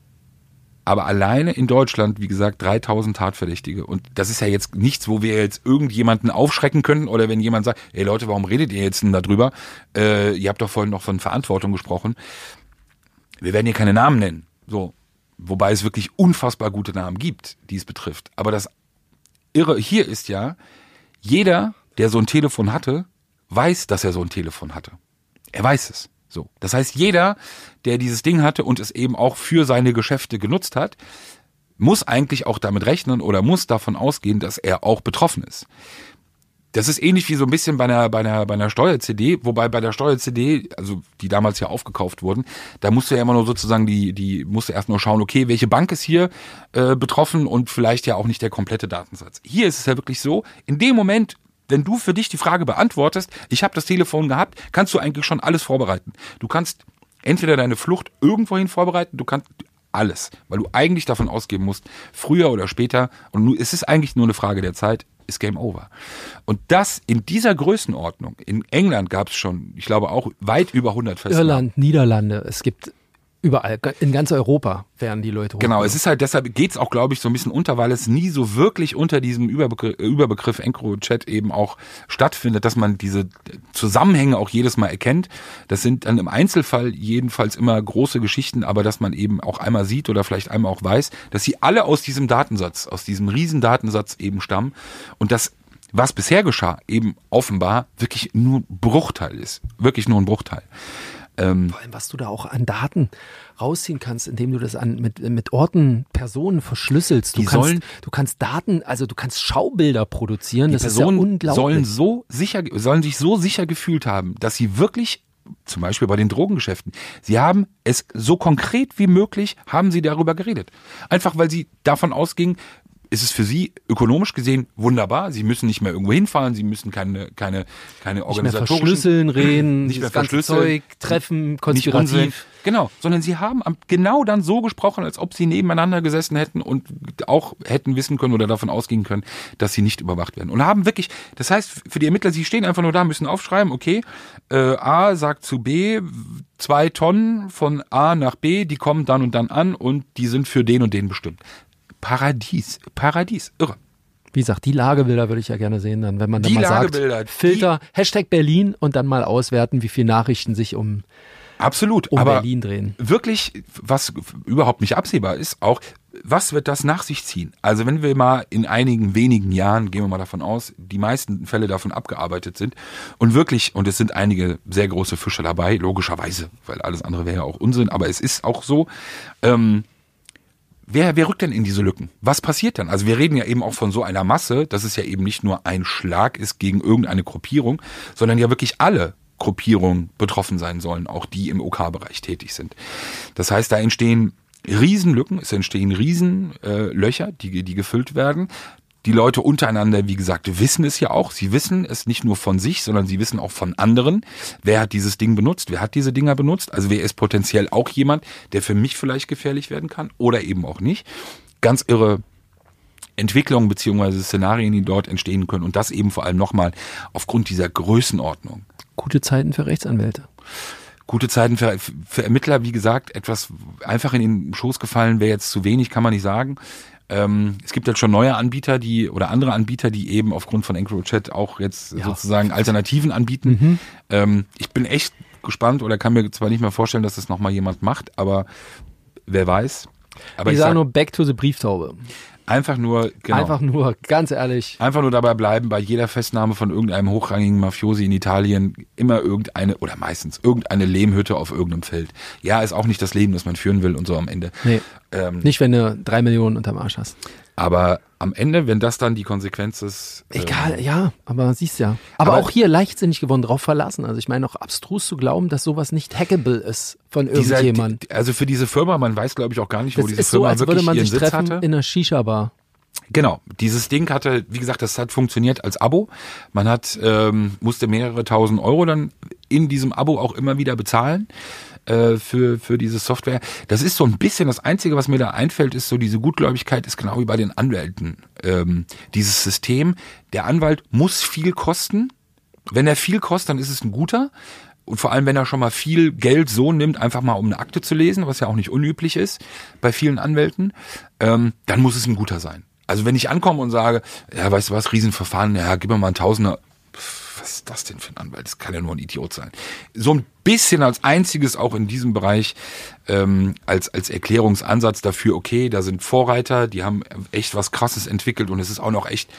aber alleine in Deutschland, wie gesagt, 3000 Tatverdächtige. Und das ist ja jetzt nichts, wo wir jetzt irgendjemanden aufschrecken können oder wenn jemand sagt, ey Leute, warum redet ihr jetzt denn darüber? Äh, ihr habt doch vorhin noch von Verantwortung gesprochen. Wir werden hier keine Namen nennen. So. Wobei es wirklich unfassbar gute Namen gibt, die es betrifft. Aber das Irre hier ist ja, jeder, der so ein Telefon hatte, weiß, dass er so ein Telefon hatte. Er weiß es. So. Das heißt, jeder, der dieses Ding hatte und es eben auch für seine Geschäfte genutzt hat, muss eigentlich auch damit rechnen oder muss davon ausgehen, dass er auch betroffen ist. Das ist ähnlich wie so ein bisschen bei einer, bei einer, bei einer Steuer-CD, wobei bei der Steuer-CD, also die damals ja aufgekauft wurden, da musst du ja immer nur sozusagen die, die musst du erst nur schauen, okay, welche Bank ist hier äh, betroffen und vielleicht ja auch nicht der komplette Datensatz. Hier ist es ja wirklich so, in dem Moment, wenn du für dich die Frage beantwortest, ich habe das Telefon gehabt, kannst du eigentlich schon alles vorbereiten. Du kannst entweder deine Flucht irgendwohin vorbereiten, du kannst alles, weil du eigentlich davon ausgehen musst, früher oder später, und es ist eigentlich nur eine Frage der Zeit, ist Game Over. Und das in dieser Größenordnung, in England gab es schon, ich glaube auch weit über 100 Festnahmen. Irland, Niederlande, es gibt überall, in ganz Europa werden die Leute Genau, es ist halt, deshalb geht's auch, glaube ich, so ein bisschen unter, weil es nie so wirklich unter diesem Überbegriff, Überbegriff EncroChat eben auch stattfindet, dass man diese Zusammenhänge auch jedes Mal erkennt. Das sind dann im Einzelfall jedenfalls immer große Geschichten, aber dass man eben auch einmal sieht oder vielleicht einmal auch weiß, dass sie alle aus diesem Datensatz, aus diesem riesen Datensatz eben stammen und das was bisher geschah, eben offenbar wirklich nur ein Bruchteil ist. Wirklich nur ein Bruchteil. Ähm, Vor allem, was du da auch an Daten rausziehen kannst, indem du das an, mit, mit Orten, Personen verschlüsselst. Du kannst, sollen- du kannst Daten, also du kannst Schaubilder produzieren. Die das Personen ist ja unglaublich. sollen so sicher, sollen sich so sicher gefühlt haben, dass sie wirklich, zum Beispiel bei den Drogengeschäften, sie haben es so konkret wie möglich, haben sie darüber geredet. Einfach weil sie davon ausgingen, ist es für sie ökonomisch gesehen wunderbar. Sie müssen nicht mehr irgendwo hinfahren, sie müssen keine, keine, keine nicht mehr organisatorischen verschlüsseln, reden, nicht mehr verschlüsseln, Zeug, treffen, konspirativ. Genau, sondern sie haben genau dann so gesprochen, als ob sie nebeneinander gesessen hätten und auch hätten wissen können oder davon ausgehen können, dass sie nicht überwacht werden. Und haben wirklich, das heißt, für die Ermittler, sie stehen einfach nur da, müssen aufschreiben, okay, äh, A sagt zu B, zwei Tonnen von A nach B, die kommen dann und dann an und die sind für den und den bestimmt. Paradies, Paradies, irre. Wie gesagt, die Lagebilder würde ich ja gerne sehen, dann, wenn man dann Die mal Lagebilder, sagt, Filter, Hashtag Berlin und dann mal auswerten, wie viele Nachrichten sich um, Absolut, um aber Berlin drehen. wirklich, was überhaupt nicht absehbar ist, auch, was wird das nach sich ziehen? Also wenn wir mal in einigen wenigen Jahren, gehen wir mal davon aus, die meisten Fälle davon abgearbeitet sind und wirklich, und es sind einige sehr große Fische dabei, logischerweise, weil alles andere wäre ja auch Unsinn, aber es ist auch so, ähm, Wer, wer rückt denn in diese Lücken? Was passiert dann? Also wir reden ja eben auch von so einer Masse, dass es ja eben nicht nur ein Schlag ist gegen irgendeine Gruppierung, sondern ja wirklich alle Gruppierungen betroffen sein sollen, auch die im OK-Bereich tätig sind. Das heißt, da entstehen Riesenlücken, es entstehen Riesenlöcher, äh, die, die gefüllt werden. Die Leute untereinander, wie gesagt, wissen es ja auch. Sie wissen es nicht nur von sich, sondern sie wissen auch von anderen. Wer hat dieses Ding benutzt? Wer hat diese Dinger benutzt? Also wer ist potenziell auch jemand, der für mich vielleicht gefährlich werden kann oder eben auch nicht? Ganz irre Entwicklungen beziehungsweise Szenarien, die dort entstehen können. Und das eben vor allem nochmal aufgrund dieser Größenordnung. Gute Zeiten für Rechtsanwälte. Gute Zeiten für, für Ermittler, wie gesagt, etwas einfach in den Schoß gefallen wäre jetzt zu wenig, kann man nicht sagen. Ähm, es gibt jetzt schon neue Anbieter, die oder andere Anbieter, die eben aufgrund von EncroChat auch jetzt Ja. sozusagen Alternativen anbieten. Ähm, ich bin echt gespannt oder kann mir zwar nicht mehr vorstellen, dass das nochmal jemand macht, aber wer weiß. Aber ich ich sage sag, nur Back to the Brieftaube. Einfach nur, genau. Einfach nur, ganz ehrlich. Einfach nur dabei bleiben, bei jeder Festnahme von irgendeinem hochrangigen Mafiosi in Italien immer irgendeine, oder meistens irgendeine Lehmhütte auf irgendeinem Feld. Ja, ist auch nicht das Leben, das man führen will und so am Ende. Nee, Ähm, nicht wenn du drei Millionen unterm Arsch hast. Aber am Ende, wenn das dann die Konsequenz ist. ähm, Egal, ja, aber siehst ja. Aber, Aber- auch hier leichtsinnig gewonnen, drauf verlassen. Also ich meine, auch abstrus zu glauben, dass sowas nicht hackable ist von dieser, irgendjemand. Also für diese Firma, man weiß glaube ich auch gar nicht, wo Das diese ist so, Firma als würde wirklich man ihren sich Sitz treffen hatte. in einer Shisha-Bar. Genau, dieses Ding hatte, wie gesagt, das hat funktioniert als Abo. Man hat ähm, musste mehrere tausend Euro dann in diesem Abo auch immer wieder bezahlen äh, für für diese Software. Das ist so ein bisschen das Einzige, was mir da einfällt, ist so diese Gutgläubigkeit ist genau wie bei den Anwälten. Ähm, dieses System, der Anwalt muss viel kosten. Wenn er viel kostet, dann ist es ein guter. Und vor allem, wenn er schon mal viel Geld so nimmt, einfach mal um eine Akte zu lesen, was ja auch nicht unüblich ist bei vielen Anwälten, ähm, dann muss es ein guter sein. Also wenn ich ankomme und sage, ja, weißt du was, Riesenverfahren, ja, gib mir mal einen Tausender. Was ist das denn für ein Anwalt? Das kann ja nur ein Idiot sein. So ein bisschen als einziges auch in diesem Bereich ähm, als, als Erklärungsansatz dafür, okay, da sind Vorreiter, die haben echt was Krasses entwickelt und es ist auch noch echt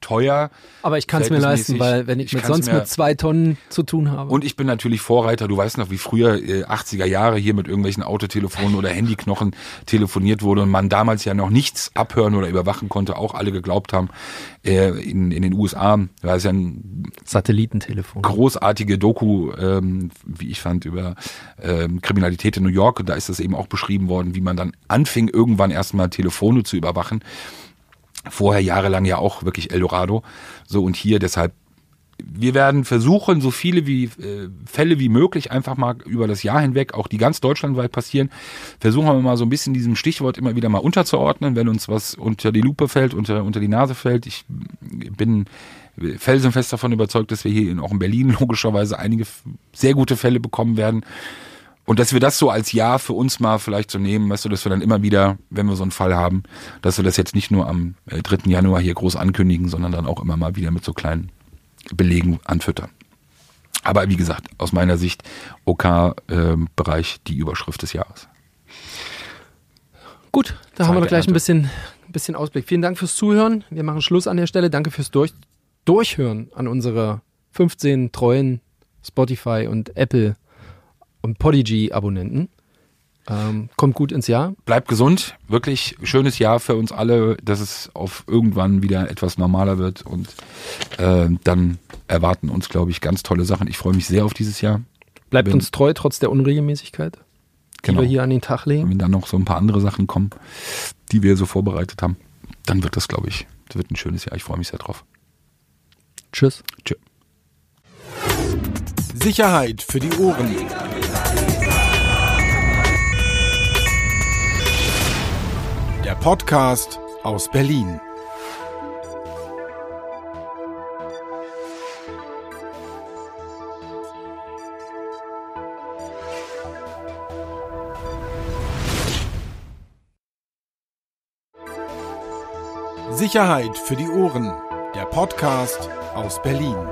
teuer. Aber ich kann es mir leisten, weil wenn ich, Ich mit sonst mit zwei Tonnen zu tun habe. Und ich bin natürlich Vorreiter. Du weißt noch, wie früher äh, 80er Jahre hier mit irgendwelchen Autotelefonen oder Handyknochen telefoniert wurde und man damals ja noch nichts abhören oder überwachen konnte. Auch alle geglaubt haben, äh, in, in den USA war es ja ein Satellitentelefon. großartige Doku, ähm, wie ich fand, über ähm, Kriminalität in New York. Und da ist das eben auch beschrieben worden, wie man dann anfing, irgendwann erstmal Telefone zu überwachen. Vorher jahrelang ja auch wirklich Eldorado. So und hier deshalb. Wir werden versuchen, so viele wie äh, Fälle wie möglich einfach mal über das Jahr hinweg, auch die ganz deutschlandweit passieren, versuchen wir mal so ein bisschen diesem Stichwort immer wieder mal unterzuordnen, wenn uns was unter die Lupe fällt, unter, unter die Nase fällt. Ich bin felsenfest davon überzeugt, dass wir hier in, auch in Berlin logischerweise einige sehr gute Fälle bekommen werden. Und dass wir das so als Jahr für uns mal vielleicht so nehmen, weißt du, dass wir dann immer wieder, wenn wir so einen Fall haben, dass wir das jetzt nicht nur am äh, 3. Januar hier groß ankündigen, sondern dann auch immer mal wieder mit so kleinen Belegen anfüttern. Aber wie gesagt, aus meiner Sicht OK-Bereich die Überschrift des Jahres. Gut, da haben wir Zeit doch gleich ein bisschen, ein bisschen Ausblick. Vielen Dank fürs Zuhören. Wir machen Schluss an der Stelle. Danke fürs Durch, Durchhören an unsere 15 treuen Spotify und Apple und Podigy-Abonnenten. Ähm, kommt gut ins Jahr. Bleibt gesund, wirklich schönes Jahr für uns alle, dass es auf irgendwann wieder etwas normaler wird und äh, dann erwarten uns, glaube ich, ganz tolle Sachen. Ich freue mich sehr auf dieses Jahr. Bleibt Wenn- uns treu, trotz der Unregelmäßigkeit, die Genau. wir hier an den Tag legen. Wenn dann noch so ein paar andere Sachen kommen, die wir so vorbereitet haben, dann wird das, glaube ich, das wird ein schönes Jahr. Ich freue mich sehr drauf. Tschüss. Tschö. Sicherheit für die Ohren. Der Podcast aus Berlin. Sicherheit für die Ohren. Der Podcast aus Berlin.